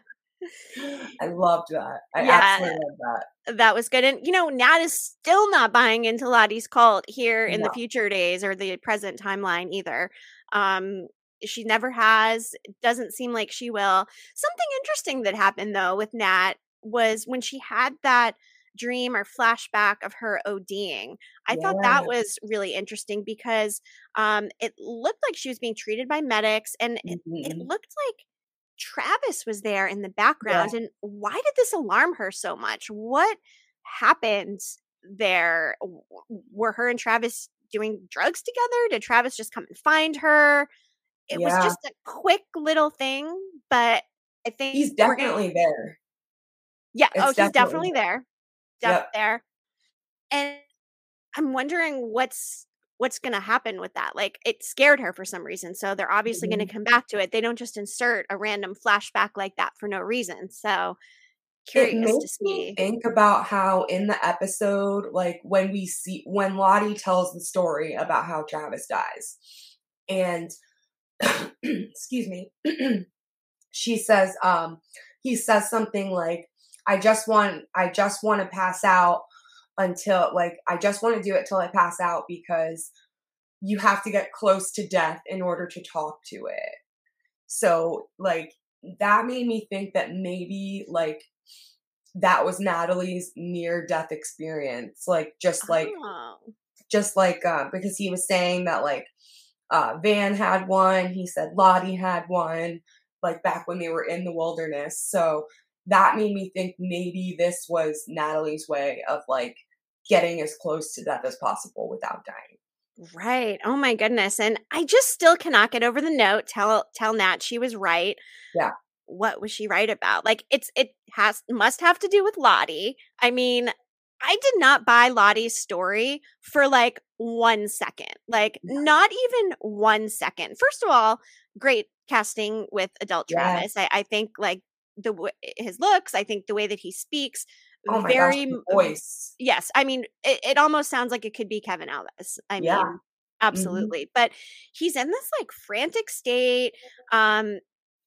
I loved that. I Yeah. absolutely loved that. that was good. And, you know, Nat is still not buying into Lottie's cult here in the future days or the present timeline either. Um, she never has. It doesn't seem like she will. Something interesting that happened, though, with Nat was when she had that dream or flashback of her ODing. I thought that was really interesting because um, it looked like she was being treated by medics and it, it Mhm. looked like Travis was there in the background. And why did this alarm her so much? What happened there? Were her and Travis doing drugs together? Did Travis just come and find her? It was just a quick little thing, but I think He's we're gonna- definitely there. yeah. It's oh, he's definitely definitely there. Def- Yep. there. And I'm wondering what's what's going to happen with that. Like it scared her for some reason, so they're obviously going to come back to it. They don't just insert a random flashback like that for no reason. So curious to see. think about how in the episode, like when we see when Lottie tells the story about how Travis dies, and excuse me, she says, um, he says something like, "I just want, I just want to pass out until, like, I just want to do it till I pass out because you have to get close to death in order to talk to it." So, like, that made me think that maybe, like, that was Natalie's near death experience. Like, just like, Oh. just like, uh, because he was saying that, like, uh, Van had one, he said Lottie had one, like, back when they were in the wilderness. So that made me think maybe this was Natalie's way of, like, getting as close to death as possible without dying. Right. Oh my goodness. And I just still cannot get over the note. Tell tell Nat she was right. Yeah. What was she right about? Like it's it has must have to do with Lottie. I mean, I did not buy Lottie's story for like one second. Like Yeah. not even one second. First of all, great casting with adult Yes. Travis. I, I think like the his looks, I think the way that he speaks, Oh very gosh, voice. yes i mean it, it almost sounds like it could be kevin alves i Yeah. mean absolutely but he's in this like frantic state um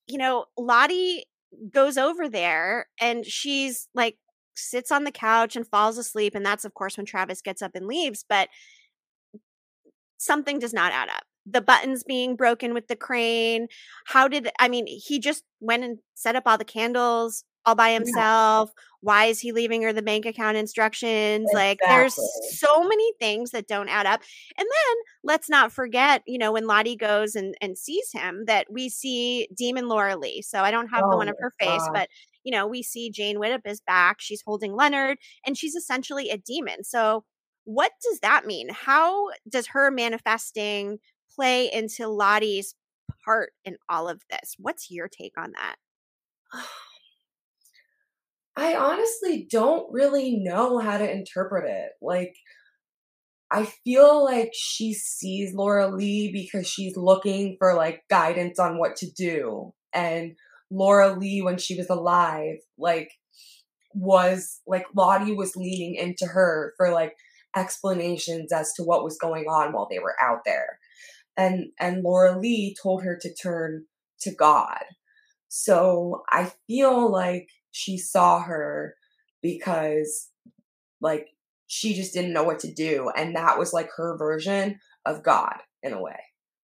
you know lottie goes over there and she's like sits on the couch and falls asleep and that's of course when travis gets up and leaves but something does not add up the buttons being broken with the crane how did i mean he just went and set up all the candles all by himself why is he leaving her the bank account instructions like there's so many things that don't add up and then let's not forget you know when lottie goes and, and sees him that we see demon laura lee so i don't have the oh one of her face gosh. but you know we see jane widdop is back she's holding leonard and she's essentially a demon so what does that mean? How does her manifesting play into Lottie's part in all of this? What's your take on that? I honestly don't really know how to interpret it. Like, I feel like she sees Laura Lee because she's looking for like guidance on what to do. And Laura Lee, when she was alive, like, was like Lottie was leaning into her for like explanations as to what was going on while they were out there. And and Laura Lee told her to turn to God. So I feel like she saw her because like she just didn't know what to do and that was like her version of god in a way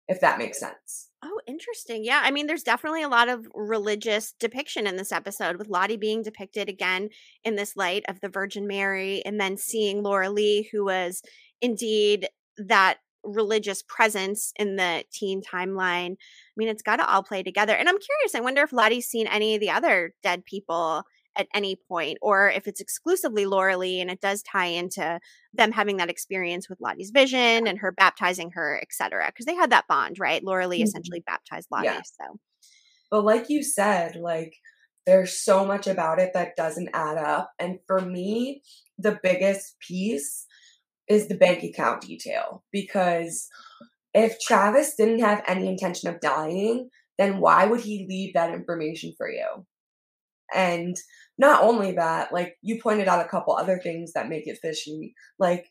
if that makes sense oh interesting yeah i mean there's definitely a lot of religious depiction in this episode with lottie being depicted again in this light of the virgin mary and then seeing laura lee who was indeed that religious presence in the teen timeline. I mean, it's got to all play together. And I'm curious, I wonder if Lottie's seen any of the other dead people at any point, or if it's exclusively Laura Lee and it does tie into them having that experience with Lottie's vision and her baptizing her, etc. Because they had that bond, right? Laura Lee mm-hmm. essentially baptized Lottie. Yeah. So, but like you said, like there's so much about it that doesn't add up. And for me, the biggest piece is the bank account detail because if Travis didn't have any intention of dying, then why would he leave that information for you? And not only that, like you pointed out a couple other things that make it fishy. Like,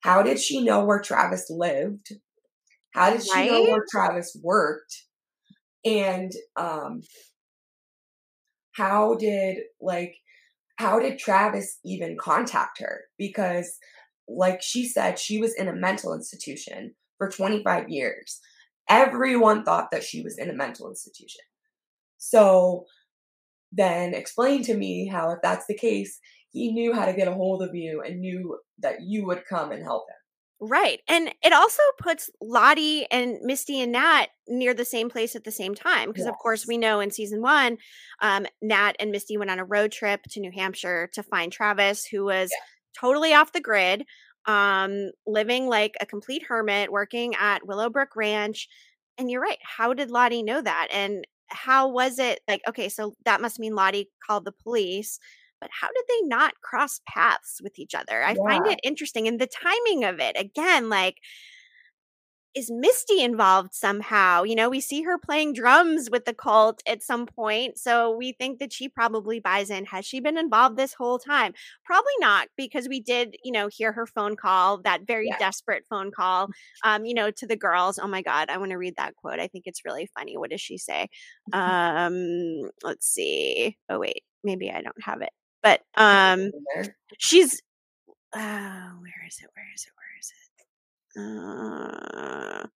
how did she know where Travis lived? How did she right? know where Travis worked? And um how did like how did Travis even contact her? Because like she said, she was in a mental institution for 25 years. Everyone thought that she was in a mental institution. So then explain to me how, if that's the case, he knew how to get a hold of you and knew that you would come and help him. Right. And it also puts Lottie and Misty and Nat near the same place at the same time. Because, yes. of course, we know in season one, um, Nat and Misty went on a road trip to New Hampshire to find Travis, who was yeah totally off the grid, um, living like a complete hermit, working at Willowbrook Ranch. And you're right. How did Lottie know that? And how was it like, okay, so that must mean Lottie called the police, but how did they not cross paths with each other? I yeah. find it interesting. And the timing of it, again, like, is Misty involved somehow? You know, we see her playing drums with the cult at some point. So we think that she probably buys in. Has she been involved this whole time? Probably not, because we did, you know, hear her phone call, that very yeah. desperate phone call, um, you know, to the girls. Oh my God, I want to read that quote. I think it's really funny. What does she say? Um, let's see. Oh, wait, maybe I don't have it. But um she's it? where is it? Where is it? Uh,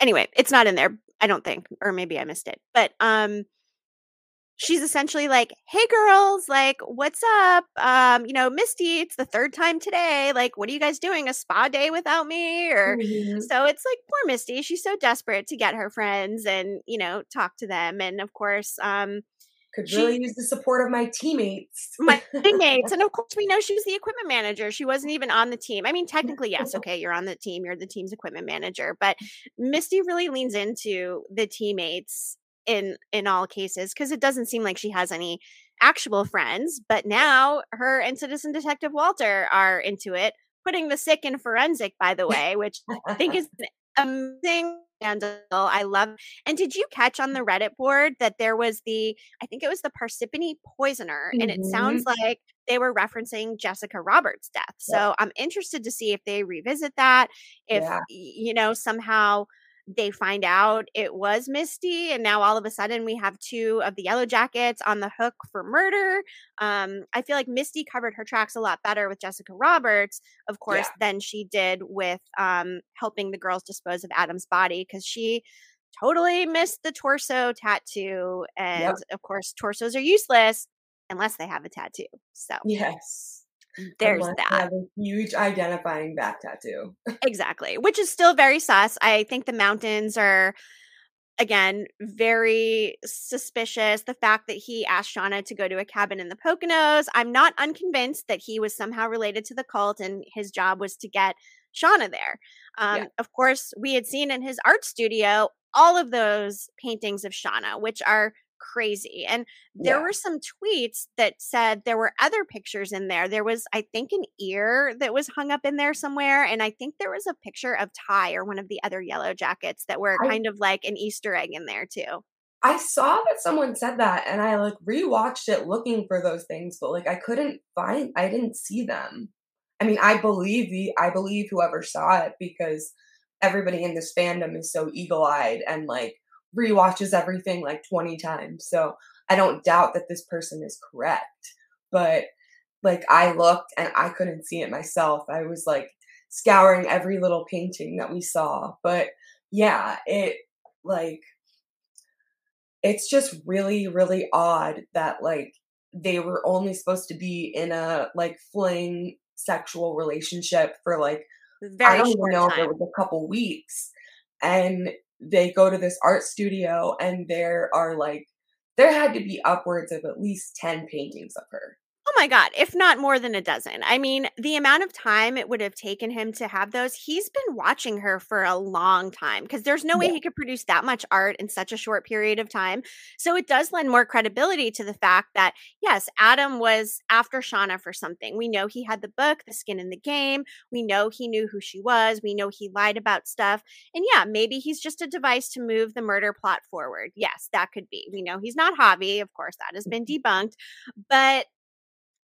anyway, it's not in there. I don't think, or maybe I missed it. But um, she's essentially like, "Hey, girls, like, what's up? Um, you know, Misty, it's the third time today. Like, what are you guys doing? A spa day without me?" Or mm-hmm. so it's like poor Misty. She's so desperate to get her friends and you know talk to them, and of course, um, could really use the support of my teammates. my teammates. And of course, we know she was the equipment manager. She wasn't even on the team. I mean, technically, yes, okay, you're on the team, you're the team's equipment manager. But Misty really leans into the teammates in in all cases because it doesn't seem like she has any actual friends. But now her and Citizen Detective Walter are into it, putting the sick in forensic, by the way, which I think is amazing scandal. I love. And did you catch on the Reddit board that there was the, I think it was the Parsippany poisoner, mm-hmm. and it sounds mm-hmm. like they were referencing Jessica Roberts' death. So I'm interested to see if they revisit that, if, yeah. you know, somehow they find out it was Misty, and now all of a sudden we have two of the Yellowjackets on the hook for murder. Um, I feel like Misty covered her tracks a lot better with Jessica Roberts, of course, yeah. than she did with um, helping the girls dispose of Adam's body because she totally missed the torso tattoo. And yep. of course, torsos are useless unless they have a tattoo. So, yes there's that huge identifying back tattoo. exactly, which is still very sus. I think the mountains are again very suspicious. The fact that he asked Shauna to go to a cabin in the Poconos, I'm not unconvinced that he was somehow related to the cult and his job was to get Shauna there. Um, Yeah. Of course, we had seen in his art studio all of those paintings of Shauna, which are crazy. And there Yeah. were some tweets that said there were other pictures in there. There was, I think, an ear that was hung up in there somewhere. And I think there was a picture of Tai or one of the other yellow jackets that were I- kind of like an Easter egg in there too. I saw that someone said that and I like rewatched it looking for those things, but like I couldn't find I didn't see them. I mean, I believe the I believe whoever saw it because everybody in this fandom is so eagle-eyed and like rewatches everything like 20 times. So I don't doubt that this person is correct. But like I looked and I couldn't see it myself. I was like scouring every little painting that we saw. But yeah, it like it's just really really odd that like they were only supposed to be in a like fling sexual relationship for like I don't even know if it was a couple weeks and they go to this art studio and there are like there had to be upwards of at least 10 paintings of her my God, if not more than a dozen. I mean, the amount of time it would have taken him to have those, he's been watching her for a long time because there's no way he could produce that much art in such a short period of time. So it does lend more credibility to the fact that, yes, Adam was after Shauna for something. We know he had the book, The Skin in the Game. We know he knew who she was. We know he lied about stuff. And yeah, maybe he's just a device to move the murder plot forward. Yes, that could be. We know he's not Javi. Of course, that has been mm-hmm. debunked. But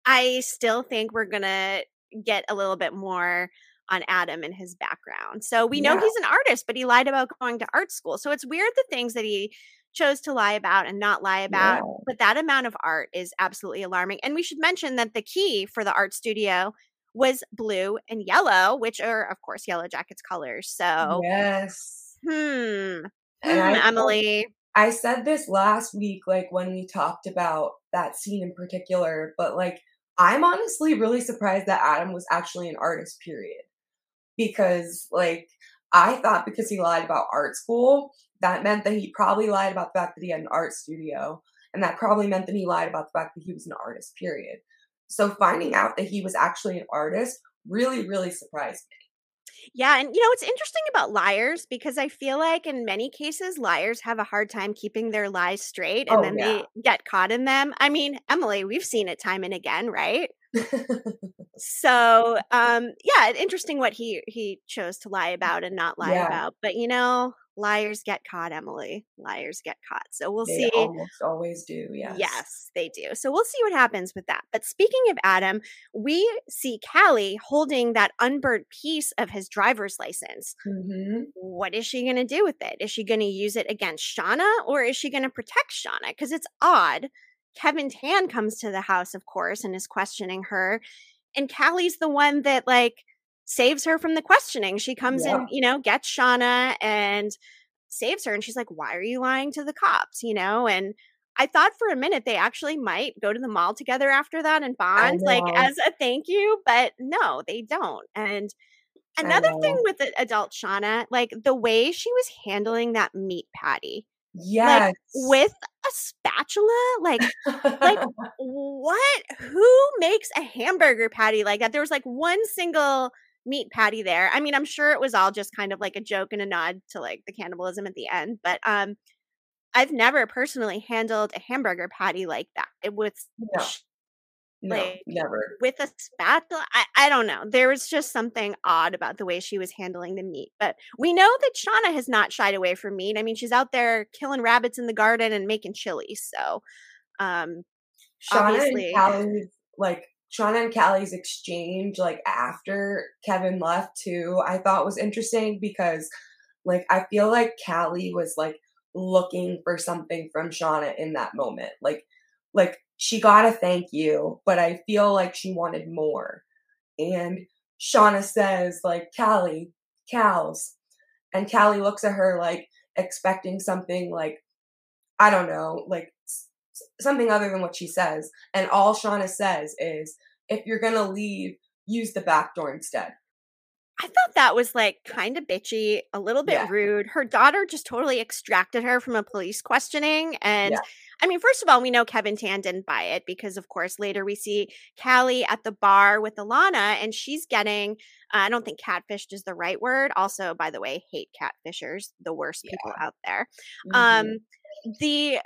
I still think we're going to get a little bit more on Adam and his background. So we know Yeah. he's an artist, but he lied about going to art school. So it's weird the things that he chose to lie about and not lie about. Yeah. But that amount of art is absolutely alarming. And we should mention that the key for the art studio was blue and yellow, which are, of course, Yellowjacket's colors. So, yes hmm, And hmm, I Emily. I said this last week, like when we talked about that scene in particular, but like I'm honestly really surprised that Adam was actually an artist, period. Because like I thought because he lied about art school, that meant that he probably lied about the fact that he had an art studio. And that probably meant that he lied about the fact that he was an artist, period. So finding out that he was actually an artist really, really surprised me. Yeah, and you know, it's interesting about liars because I feel like in many cases, liars have a hard time keeping their lies straight and Oh, then yeah. they get caught in them. I mean, Emily, we've seen it time and again, right? So, um, yeah, interesting what he he chose to lie about and not lie Yeah. about. But you know, liars get caught, Emily. Liars get caught. So we'll they see. almost always do, yes. Yes, they do. So we'll see what happens with that. But speaking of Adam, we see Callie holding that unburnt piece of his driver's license. hmm What is she going to do with it? Is she going to use it against Shauna or is she going to protect Shauna? Because it's odd. Kevyn Tan comes to the house, of course, and is questioning her. And Callie's the one that, like, saves her from the questioning. She comes Yeah. in, you know, gets Shauna and saves her. And she's like, Why are you lying to the cops? You know, and I thought for a minute they actually might go to the mall together after that and bond, like as a thank you, but no, they don't. And another thing with the adult Shauna, like the way she was handling that meat patty Yes. with a spatula, like like what? Who makes a hamburger patty like that? There was like one single meat patty there. I mean, I'm sure it was all just kind of like a joke and a nod to like the cannibalism at the end, but um I've never personally handled a hamburger patty like that. It was no, no, like- never. with a spatula. I, I don't know. There was just something odd about the way she was handling the meat. But we know that Shauna has not shied away from meat. I mean, she's out there killing rabbits in the garden and making chili. So, um, Shauna obviously- and Callie's like Shauna and Callie's exchange like after Kevyn left too, I thought was interesting because like I feel like Callie was like looking for something from Shauna in that moment. Like like she got a thank you, but I feel like she wanted more. And Shauna says like Callie, cows. And Callie looks at her like expecting something like I don't know, like something other than what she says. And all Shauna says is, if you're gonna leave, use the back door instead. I thought that was like kind of bitchy, a little bit Yeah. rude. Her daughter just totally extracted her from a police questioning. And Yeah. I mean, first of all, we know Kevyn Tan didn't buy it because, of course, later we see Callie at the bar with Alana and she's getting, uh, I don't think catfished is the right word. Also, by the way, hate catfishers, the worst people out there. Mhm. Um, the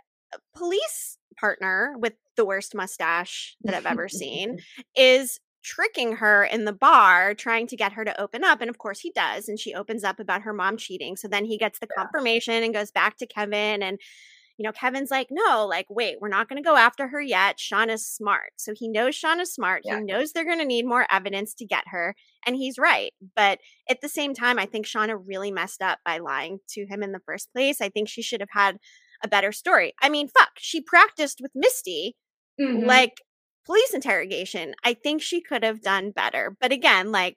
police partner with the worst mustache that I've ever seen is tricking her in the bar, trying to get her to open up. And of course, he does. And she opens up about her mom cheating. So then he gets the confirmation and goes back to Kevyn. And, you know, Kevyn's like, no, like, wait, we're not going to go after her yet. Sean is smart. So he knows Sean is smart. Yeah. He knows they're going to need more evidence to get her. And he's right. But at the same time, I think Shauna really messed up by lying to him in the first place. I think she should have had a better story. I mean, fuck, she practiced with Misty Mhm. like police interrogation. I think she could have done better. But again, like,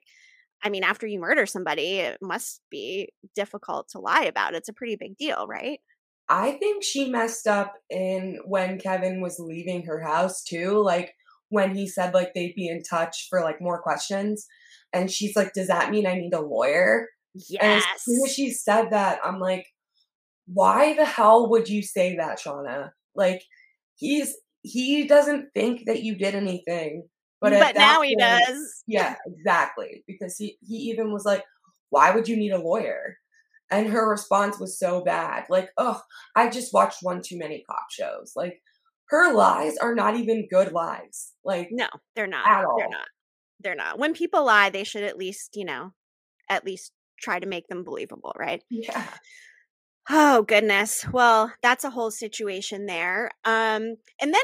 I mean, after you murder somebody, it must be difficult to lie about. It's a pretty big deal, right? I think she messed up in when Kevyn was leaving her house too. Like when he said like they'd be in touch for like more questions. And she's like, Does that mean I need a lawyer? And Yes. as soon as she said that, I'm like, why the hell would you say that, Shauna? Like, he's he doesn't think that you did anything. But, But, now he does. Yeah, exactly. Because he he even was like, Why would you need a lawyer? And her response was so bad. Like, oh, I just watched one too many cop shows. Like, her lies are not even good lies. Like, No, they're not. At all. They're not. They're not. When people lie, they should at least, you know, at least try to make them believable, right? yeah. Oh goodness. Well, that's a whole situation there. Um and then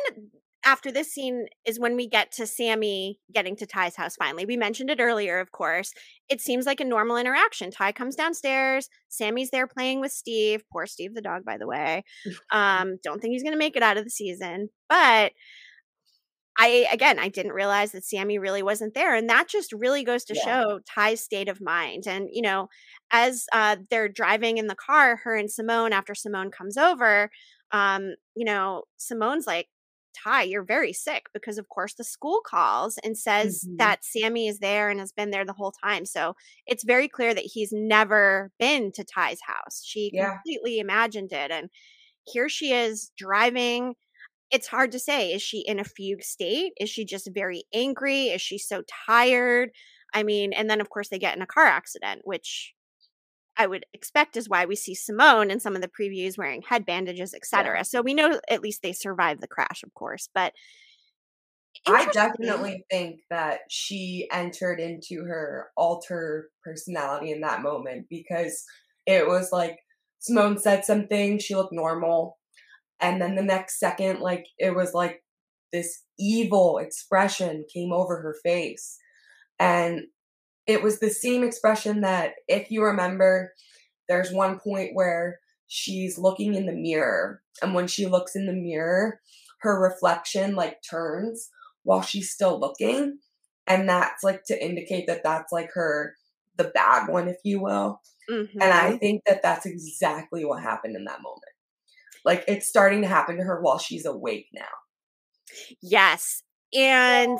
after this scene is when we get to Sammy getting to Tai's house finally. We mentioned it earlier, of course. It seems like a normal interaction. Tai comes downstairs, Sammy's there playing with Steve. Poor Steve the dog, by the way. Um don't think he's going to make it out of the season, but I again, I didn't realize that Sammy really wasn't there, and that just really goes to Yeah. show Tai's state of mind. And you know, as uh, they're driving in the car, her and Simone, after Simone comes over, um, you know, Simone's like, Tai, you're very sick because, of course, the school calls and says Mhm. that Sammy is there and has been there the whole time. So it's very clear that he's never been to Tai's house. She Yeah. completely imagined it. And here she is driving. It's hard to say. Is she in a fugue state? Is she just very angry? Is she so tired? I mean, and then of course they get in a car accident, which I would expect is why we see Simone in some of the previews wearing head bandages, etc. So we know at least they survived the crash, of course. But I definitely think that she entered into her alter personality in that moment because it was like Simone said something, she looked normal. And then the next second, like it was like this evil expression came over her face. And it was the same expression that, if you remember, there's one point where she's looking in the mirror. And when she looks in the mirror, her reflection like turns while she's still looking and that's like to indicate that that's like her the bad one if you will and i Mhm. think that that's exactly what happened in that moment like it's starting to happen to her while she's awake now Yes. And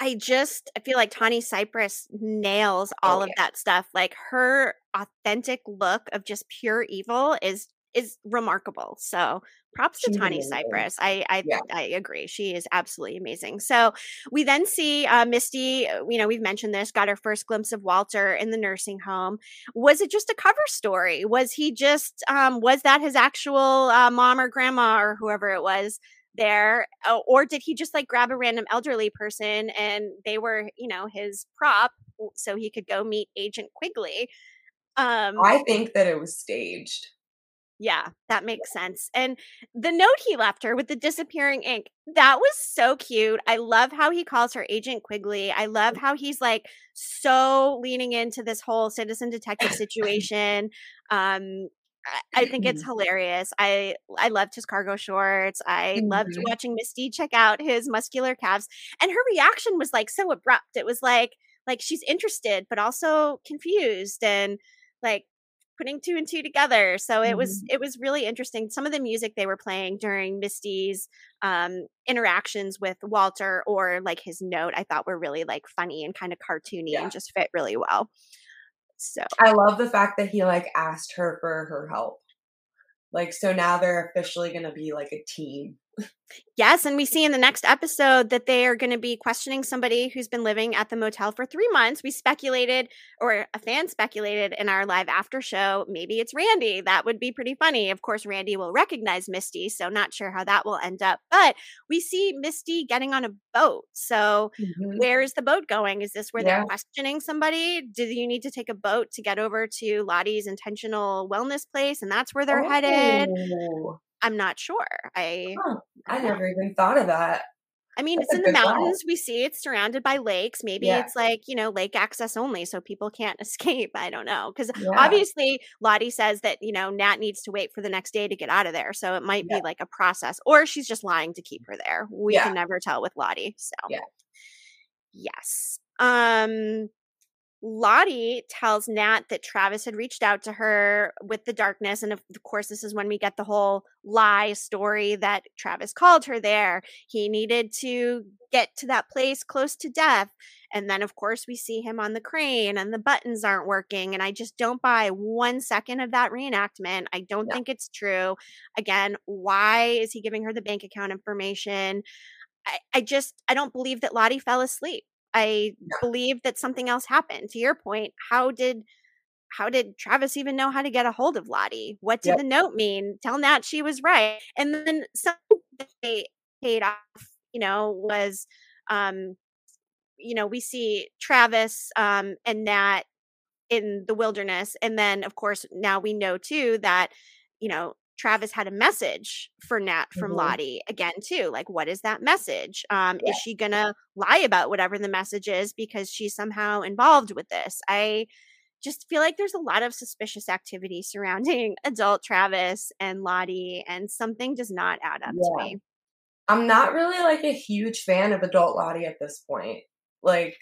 I just I feel like Tawny Cypress nails oh, all Oh, of yeah. that stuff. Like her authentic look of just pure evil is is remarkable. So props to She's Tawny amazing. Cypress. I I Yeah. I agree. She is absolutely amazing. So we then see uh, Misty. uh, You know, we've mentioned this. Got her first glimpse of Walter in the nursing home. Was it just a cover story? Was he just? Um, was that his actual uh, mom or grandma or whoever it was? there uh, or did he just like grab a random elderly person and they were you know his prop so he could go meet agent quigley um i think that it was staged yeah that makes sense and the note he left her with the disappearing ink that was so cute i love how he calls her agent quigley i love how he's like so leaning into this whole citizen detective situation um I- think it's hilarious. I I loved his cargo shorts. I loved Mhm. watching Misty check out his muscular calves, and her reaction was like so abrupt. It was like like she's interested but also confused and like putting two and two together. So it was it was really interesting. Some of the music they were playing during Misty's um interactions with Walter or like his note I thought were really like funny and kind of cartoony Yeah. and just fit really well. So I love the fact that he like asked her for her help. Like so now they're officially going to be like a team. Yes, and we see in the next episode that they are going to be questioning somebody who's been living at the motel for three months. We speculated, or a fan speculated in our live after show, maybe it's Randy. That would be pretty funny. Of course, Randy will recognize Misty, so not sure how that will end up. But we see Misty getting on a boat. So mm-hmm. where is the boat going? Is this where yeah. they're questioning somebody? Do you need to take a boat to get over to Lottie's intentional wellness place? And that's where they're oh. headed. I'm not sure. I huh. I, never even thought of that. I mean, That's it's in the mountains. Thought. We see it's surrounded by lakes. Maybe yeah. it's like, you know, lake access only, so people can't escape. I don't know. Because yeah. obviously, Lottie says that, you know, Nat needs to wait for the next day to get out of there. So it might yeah. be like a process, or she's just lying to keep her there. We can never tell with Lottie. So, yeah. yes. Um, Lottie tells Nat that Travis had reached out to her with the darkness. And of course, this is when we get the whole lie story that Travis called her there. He needed to get to that place close to death. And then, of course, we see him on the crane and the buttons aren't working. And I just don't buy one second of that reenactment. I don't no. think it's true. Again, why is he giving her the bank account information? I, I just, I don't believe that Lottie fell asleep. I believe that something else happened. To your point, how did how did Travis even know how to get a hold of Lottie? What did yep. the note mean? Tell Nat she was right. And then something they paid off, you know, was um, you know, we see Travis um and Nat in the wilderness. And then of course now we know too that, you know, Travis had a message for Nat from mm-hmm. Lottie again too. Like, what is that message? Um, yeah. Is she gonna lie about whatever the message is because she's somehow involved with this? I just feel like there's a lot of suspicious activity surrounding adult Travis and Lottie, and something does not add up yeah. to me. I'm not really like a huge fan of adult Lottie at this point. Like,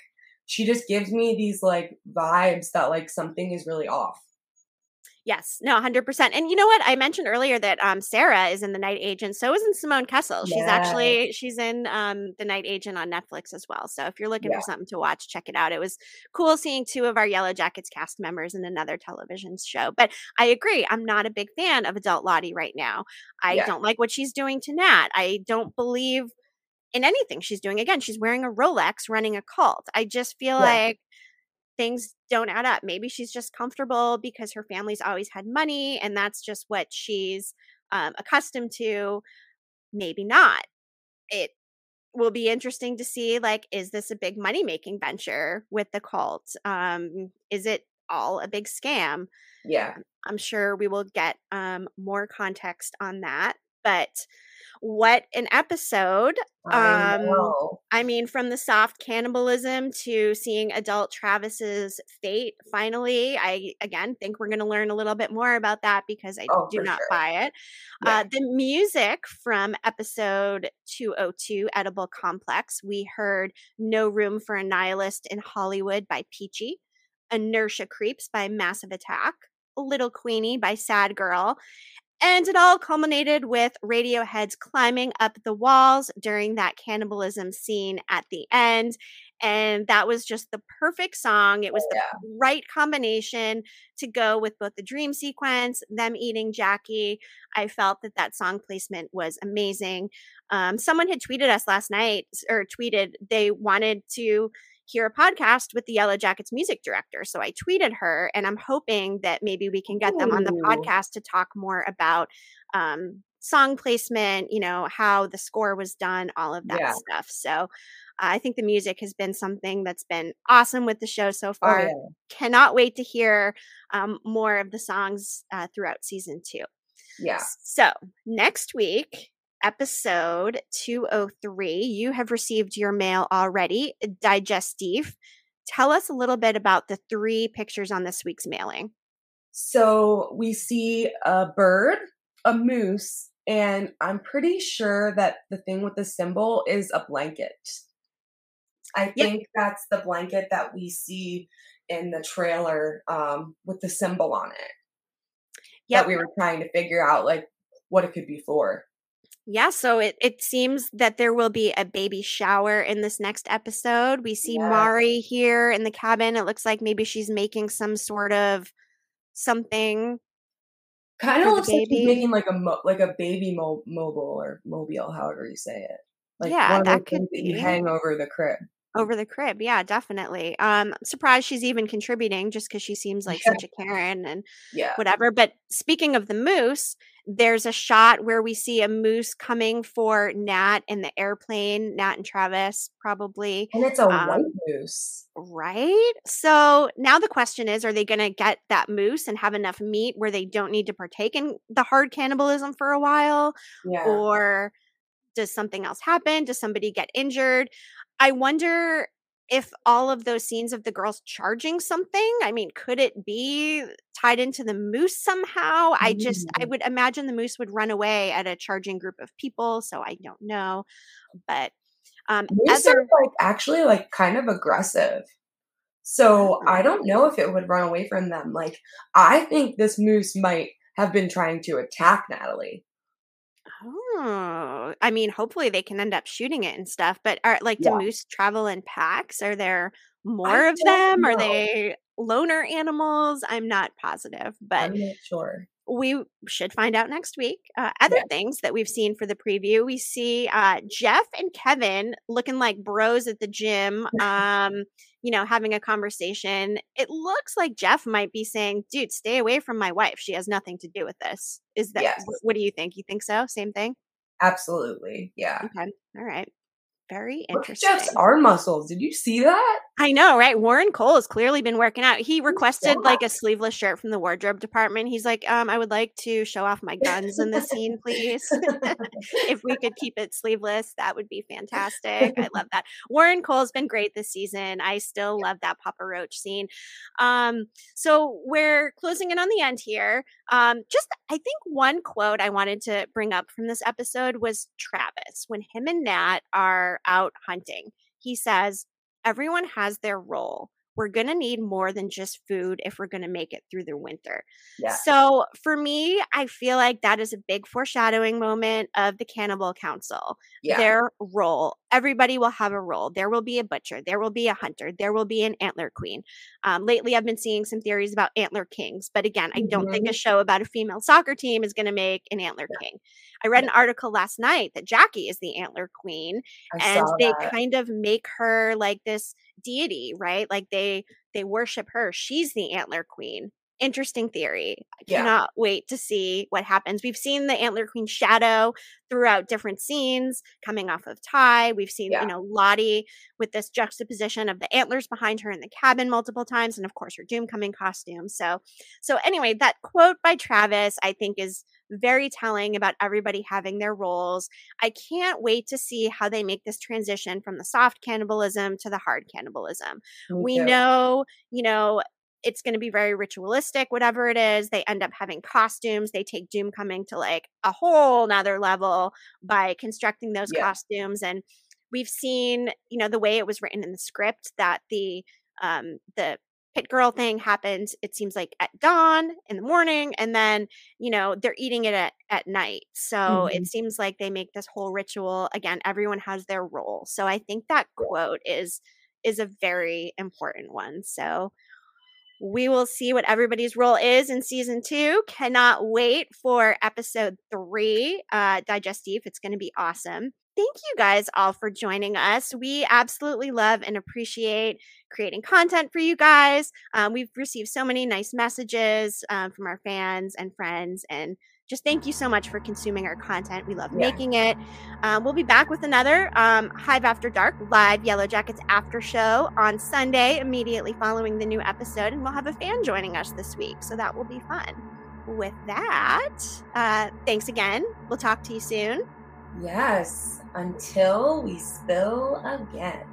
she just gives me these like vibes that like something is really off. Yes, no, 100%. And you know what? I mentioned earlier that um, Sarah is in The Night Agent. So is in Simone Kessell. She's yeah. actually, she's in um, The Night Agent on Netflix as well. So if you're looking yeah. for something to watch, check it out. It was cool seeing two of our Yellowjackets cast members in another television show. But I agree. I'm not a big fan of adult Lottie right now. I yeah. don't like what she's doing to Nat. I don't believe in anything she's doing. Again, she's wearing a Rolex running a cult. I just feel like things don't add up. Maybe she's just comfortable because her family's always had money and that's just what she's um, accustomed to. Maybe not. It will be interesting to see like is this a big money making venture with the cult um is it all a big scam yeah i'm sure we will get um more context on that but what an episode. I um. I mean from the soft cannibalism to seeing adult Travis's fate finally. I again think we're going to learn a little bit more about that because I oh, do not sure. buy it. Yeah. Uh, the music from episode 202 Edible Complex, we heard No Room for a Nihilist in Hollywood by Peachy, Inertia Creeps by Massive Attack, Little Queenie by Sad Girl, and it all culminated with Radiohead's climbing up the walls during that cannibalism scene at the end. And that was just the perfect song. It was the yeah. right combination to go with both the dream sequence, them eating Jackie. I felt that that song placement was amazing. Um, someone had tweeted us last night or tweeted they wanted to hear a podcast with the Yellowjackets music director. So I tweeted her, and I'm hoping that maybe we can get them on the podcast to talk more about um, song placement, you know, how the score was done, all of that yeah. stuff. So uh, I think the music has been something that's been awesome with the show so oh, far. Oh, yeah. Cannot wait to hear um, more of the songs uh, throughout season two. Yeah. So next week, episode 203. You have received your mail already, digestif. Tell us a little bit about the three pictures on this week's mailing. So we see a bird, a moose, and I'm pretty sure that the thing with the symbol is a blanket. I think that's the blanket that we see in the trailer um, with the symbol on it. Yep. That we were trying to figure out like what it could be for. Yeah, so it, it seems that there will be a baby shower in this next episode. We see Yeah. Mari here in the cabin. It looks like maybe she's making some sort of something. Kind of looks like he's baby. making like a mo- like a baby mo- mobile or mobile, however you say it. Like Yeah, one of that those could things that you hang over the crib. Over the crib, yeah, definitely. Um, I'm surprised she's even contributing just because she seems like such a Karen and Yeah. whatever. But speaking of the moose, there's a shot where we see a moose coming for Nat in the airplane. Nat and Travis, probably. And it's a Um, white moose. Right. So now the question is are they going to get that moose and have enough meat where they don't need to partake in the hard cannibalism for a while? Yeah. Or does something else happen? Does somebody get injured? I wonder if all of those scenes of the girls charging something, I mean, could it be tied into the moose somehow? I just, I Mm. would imagine the moose would run away at a charging group of people. So I don't know. But um, Moose other, are like actually like kind of aggressive. So I Oh. don't know if it would run away from them. Like I think this moose might have been trying to attack Natalie. Oh, I mean, hopefully they can end up shooting it and stuff. But are like, do Yeah. moose travel in packs? Are there more of don't them? Are know. they loner animals? I'm not positive, but I'm not sure. we should find out next week. Uh, other Yeah. things that we've seen for the preview, we see uh, Jeff and Kevyn looking like bros at the gym. Um, you know, having a conversation. It looks like Jeff might be saying, "Dude, stay away from my wife. She has nothing to do with this." Is that? Yes. What do you think? You think so? Same thing. Absolutely. Yeah. Okay. All right. Very interesting. Jeff's arm muscles. Did you see that? I know, right? Warren Kole has clearly been working out. He requested Yeah. like a sleeveless shirt from the wardrobe department. He's like, um, I would like to show off my guns in the scene, please. if we could keep it sleeveless, that would be fantastic. I love that. Warren Kole's been great this season. I still love that Papa Roach scene. Um, so we're closing in on the end here. Um, just I think one quote I wanted to bring up from this episode was Travis when him and Nat are out hunting. He says, Everyone has their role. We're going to need more than just food if we're going to make it through the winter. Yeah. So for me, I feel like that is a big foreshadowing moment of the Cannibal Council. Yeah. Their role. Everybody will have a role. There will be a butcher. There will be a hunter. There will be an antler queen. Um, lately, I've been seeing some theories about antler kings, but again, I don't think a show about a female soccer team is going to make an antler king. I read an article last night that Jackie is the antler queen, I and they that. kind of make her like this deity, right? Like they they worship her. She's the antler queen. Interesting theory. I Yeah. cannot wait to see what happens. We've seen the antler queen shadow throughout different scenes coming off of Tai. We've seen, Yeah. you know, Lottie with this juxtaposition of the antlers behind her in the cabin multiple times, and of course her Doomcoming costume. So so anyway, that quote by Travis, I think, is very telling about everybody having their roles. I can't wait to see how they make this transition from the soft cannibalism to the hard cannibalism. Me we know, you know, it's going to be very ritualistic, whatever it is. They end up having costumes. They take Doomcoming to like a whole nother level by constructing those Yeah. costumes. And we've seen, you know, the way it was written in the script that the um the pit girl thing happens it seems like at dawn in the morning and then you know they're eating it at, at night so Mhm. it seems like they make this whole ritual again everyone has their role so i think that quote is is a very important one so we will see what everybody's role is in season two. Cannot wait for episode three, uh, Digestif. It's going to be awesome. Thank you guys all for joining us. We absolutely love and appreciate creating content for you guys. Um, we've received so many nice messages um, from our fans and friends, and just thank you so much for consuming our content. We love Yeah. making it. Um, we'll be back with another um, Hive After Dark live Yellowjackets after show on Sunday, immediately following the new episode. And we'll have a fan joining us this week. So that will be fun. With that, uh, thanks again. We'll talk to you soon. Yes. Until we spill again.